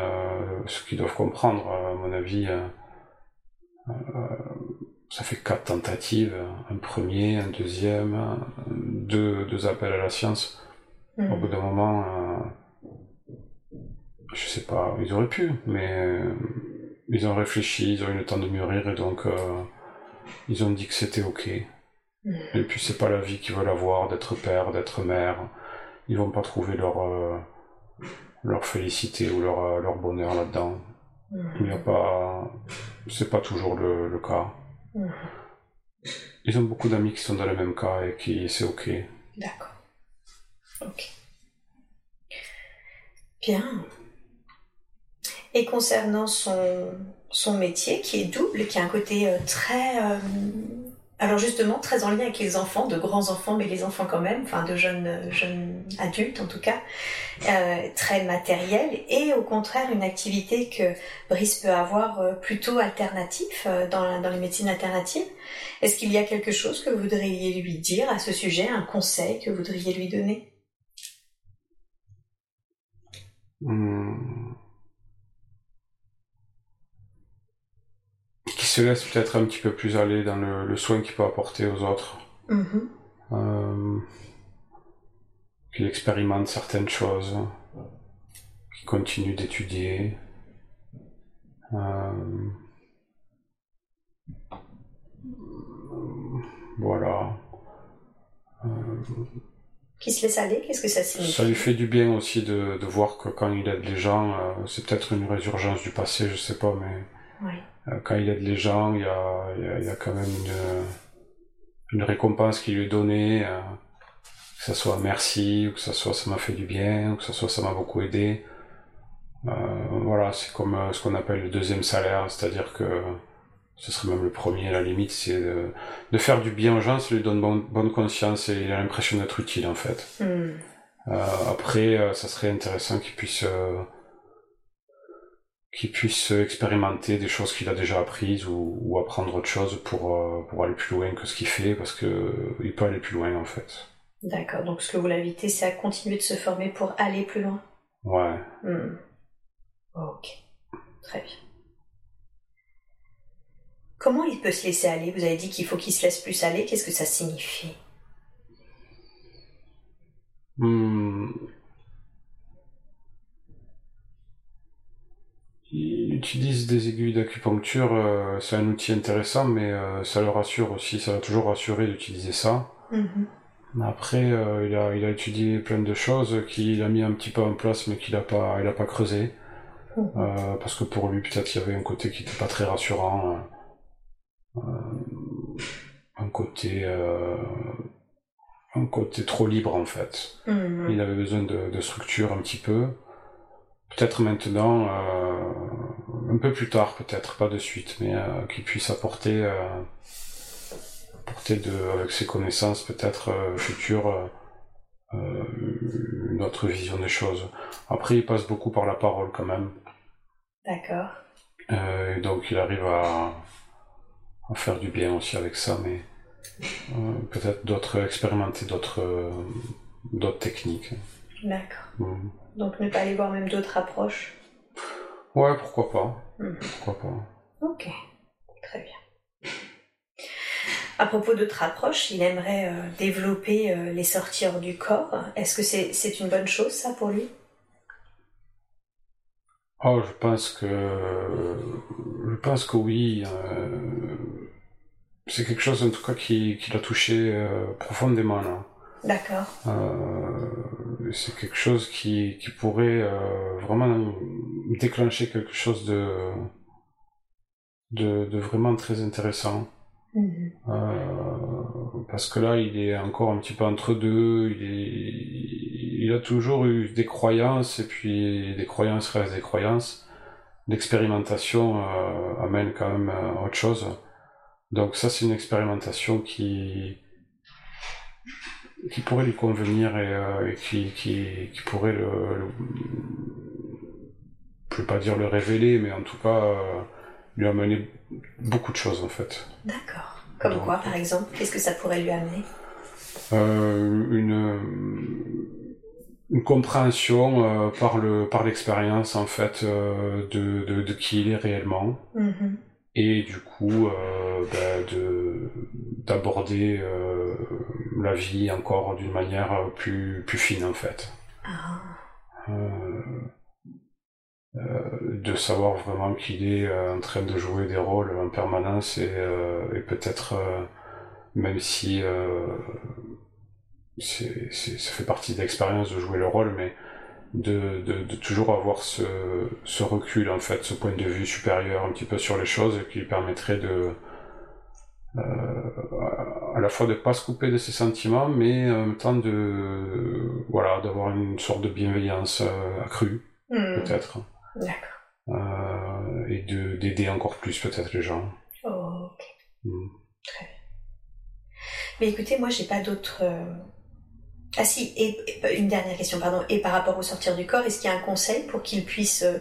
Speaker 2: ce qu'ils doivent comprendre. À mon avis, ça fait quatre tentatives. Un premier, un deuxième, deux, deux appels à la science. Au mm. bout d'un moment je sais pas, ils auraient pu, mais euh, ils ont réfléchi, ils ont eu le temps de mûrir et donc euh, ils ont dit que c'était ok. Mm. Et puis c'est pas la vie qu'ils veulent avoir, d'être père, d'être mère. Ils vont pas trouver leur euh, leur félicité ou leur, leur bonheur là-dedans. Mm. Il n'y a pas, c'est pas toujours le, le cas. Ils ont beaucoup d'amis qui sont dans le même cas et qui c'est ok.
Speaker 1: D'accord. Ok. Bien. Et concernant son, son métier, qui est double, qui a un côté euh, très... Euh, alors justement, très en lien avec les enfants, de grands enfants, mais les enfants quand même, enfin de jeunes, jeunes adultes en tout cas, euh, très matériel, et au contraire une activité que Brice peut avoir plutôt alternatif dans, dans les médecines alternatives. Est-ce qu'il y a quelque chose que vous voudriez lui dire à ce sujet, un conseil que vous voudriez lui donner?
Speaker 2: Hmm. Se laisse peut-être un petit peu plus aller dans le, soin qu'il peut apporter aux autres. Mm-hmm. Euh, qu'il expérimente certaines choses, qu'il continue d'étudier. Euh, voilà.
Speaker 1: Euh, qui se laisse aller, qu'est-ce que ça signifie?
Speaker 2: Ça lui fait du bien aussi de, de voir que quand il aide les gens, c'est peut-être une résurgence du passé, je sais pas, mais euh, quand il aide les gens, il y a, il y a, quand même une, une récompense qui lui est donnée, euh, que ça soit merci, ou que ça soit ça m'a fait du bien, ou que ça soit ça m'a beaucoup aidé. Euh, voilà, c'est comme ce qu'on appelle le deuxième salaire, c'est-à-dire que ce serait même le premier à la limite, c'est de, de, faire du bien aux gens, ça lui donne bonne, conscience et il a l'impression d'être utile en fait. Hmm. après, ça serait intéressant qu'il puisse qu'il puisse expérimenter des choses qu'il a déjà apprises ou, apprendre autre chose pour, euh, pour aller plus loin que ce qu'il fait parce que euh, il peut aller plus loin en fait.
Speaker 1: D'accord, donc ce que vous l'invitez, c'est à continuer de se former pour aller plus loin?
Speaker 2: Ouais.
Speaker 1: Hmm. Ok, très bien. Comment il peut se laisser aller? Vous avez dit qu'il faut qu'il se laisse plus aller, qu'est-ce que ça signifie?
Speaker 2: Hmm. Ils utilisent des aiguilles d'acupuncture, euh, c'est un outil intéressant, mais euh, ça le rassure aussi, ça l'a toujours rassuré d'utiliser ça. Mm-hmm. Après, euh, il, a, il a étudié plein de choses qu'il a mis un petit peu en place, mais qu'il a pas, il a pas creusé. Mm-hmm. parce que pour lui, peut-être, il y avait un côté qui n'était pas très rassurant. un côté... un côté trop libre, en fait. Mm-hmm. Il avait besoin de, de structure un petit peu. Peut-être maintenant, euh, un peu plus tard, peut-être, pas de suite, mais euh, qu'il puisse apporter, euh, apporter de, avec ses connaissances peut-être futures, une autre vision des choses. Après, il passe beaucoup par la parole quand même.
Speaker 1: D'accord.
Speaker 2: et donc, il arrive à, à, faire du bien aussi avec ça, mais peut-être d'autres expérimenter d'autres d'autres techniques.
Speaker 1: D'accord. Mm. Donc ne pas aller voir même d'autres approches
Speaker 2: Ouais, pourquoi pas. Mm. Pourquoi pas.
Speaker 1: Ok, très bien. À propos d'autres approches, il aimerait euh, développer euh, les sorties hors du corps. Est-ce que c'est une bonne chose, ça, pour lui?
Speaker 2: Oh, je pense que je pense que oui. Euh, c'est quelque chose en tout cas qui, qui l'a touché profondément là.
Speaker 1: D'accord.
Speaker 2: Euh, c'est quelque chose qui, qui pourrait euh, vraiment déclencher quelque chose de, de, de vraiment très intéressant. Mhm. Euh, parce que là, il est encore un petit peu entre deux. Il, est, il a toujours eu des croyances, et puis des croyances restent des croyances. L'expérimentation euh, amène quand même euh, autre chose. Donc ça, c'est une expérimentation qui, qui pourrait lui convenir et, euh, qui, qui, qui, pourrait le, je ne vais pas dire le révéler, mais en tout cas euh, lui amener beaucoup de choses en fait.
Speaker 1: D'accord. Comme quoi, par exemple Qu'est-ce que ça pourrait lui amener?
Speaker 2: Euh, une, une compréhension par le par l'expérience en fait de, de, de, qui il est réellement. Mm-hmm et du coup euh, bah, de d'aborder euh, la vie encore d'une manière plus plus fine en fait ah. euh, de savoir vraiment qu'il est en train de jouer des rôles en permanence et, et peut-être même si c'est, ça fait partie de l'expérience de jouer le rôle mais de, de, de, toujours avoir ce, ce recul, en fait, ce point de vue supérieur un petit peu sur les choses qui permettrait de, euh, à la fois de pas se couper de ses sentiments, mais en même temps de, voilà, d'avoir une sorte de bienveillance euh, accrue, hmm. peut-être.
Speaker 1: D'accord.
Speaker 2: Euh, et de, d'aider encore plus peut-être les gens.
Speaker 1: Oh, ok. Hmm. Très bien. Mais écoutez, moi j'ai pas d'autres ah si, et, une dernière question, pardon. Et par rapport au sortir du corps, est-ce qu'il y a un conseil pour qu'il puisse euh,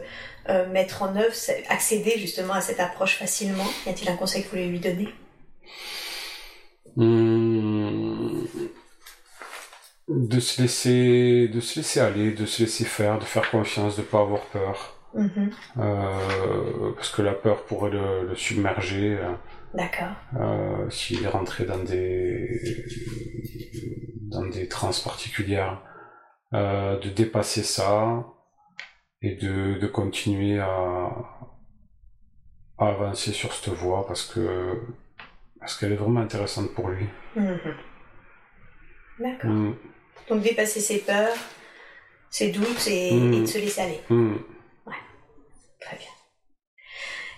Speaker 1: euh, mettre en œuvre, accéder justement à cette approche facilement? Y a-t-il un conseil que vous voulez lui donner?
Speaker 2: Hmm. De se laisser, de se laisser aller, de se laisser faire, de faire confiance, de pas avoir peur. Mm-hmm. Euh, parce que la peur pourrait le, submerger.
Speaker 1: D'accord.
Speaker 2: S'il est rentré dans des dans des trans particulières, euh, de dépasser ça et de, de continuer à, à, avancer sur cette voie parce que parce qu'elle est vraiment intéressante pour lui. Mhm.
Speaker 1: D'accord. Mm. Donc dépasser ses peurs, ses doutes et, mm. de se laisser aller. Mm. Ouais. Très bien.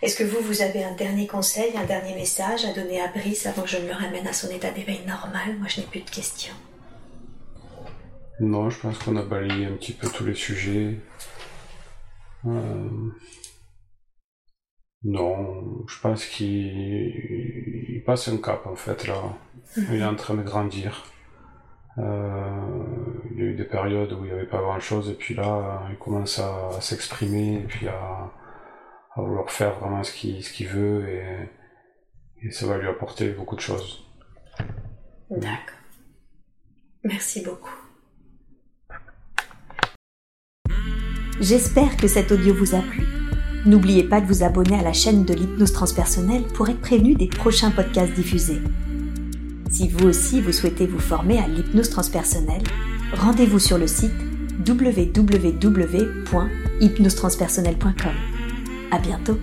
Speaker 1: Est-ce que vous, vous avez un dernier conseil, un dernier message à donner à Brice avant que je ne le ramène à son état d'éveil normal? Moi, je n'ai plus de questions.
Speaker 2: Non, je pense qu'on a balayé un petit peu tous les sujets. Euh, non, je pense qu'il passe un cap en fait là. Mhm. Il est en train de grandir. Euh, il y a eu des périodes où il n'y avait pas grand chose et puis là il commence à, s'exprimer et puis à, vouloir faire vraiment ce qu'il ce qu'il veut et, et ça va lui apporter beaucoup de choses.
Speaker 1: D'accord. Merci beaucoup. J'espère que cet audio vous a plu. N'oubliez pas de vous abonner à la chaîne de l'hypnose transpersonnelle pour être prévenu des prochains podcasts diffusés. Si vous aussi vous souhaitez vous former à l'hypnose transpersonnelle, rendez-vous sur le site www.hypnosetranspersonnelle.com. À bientôt.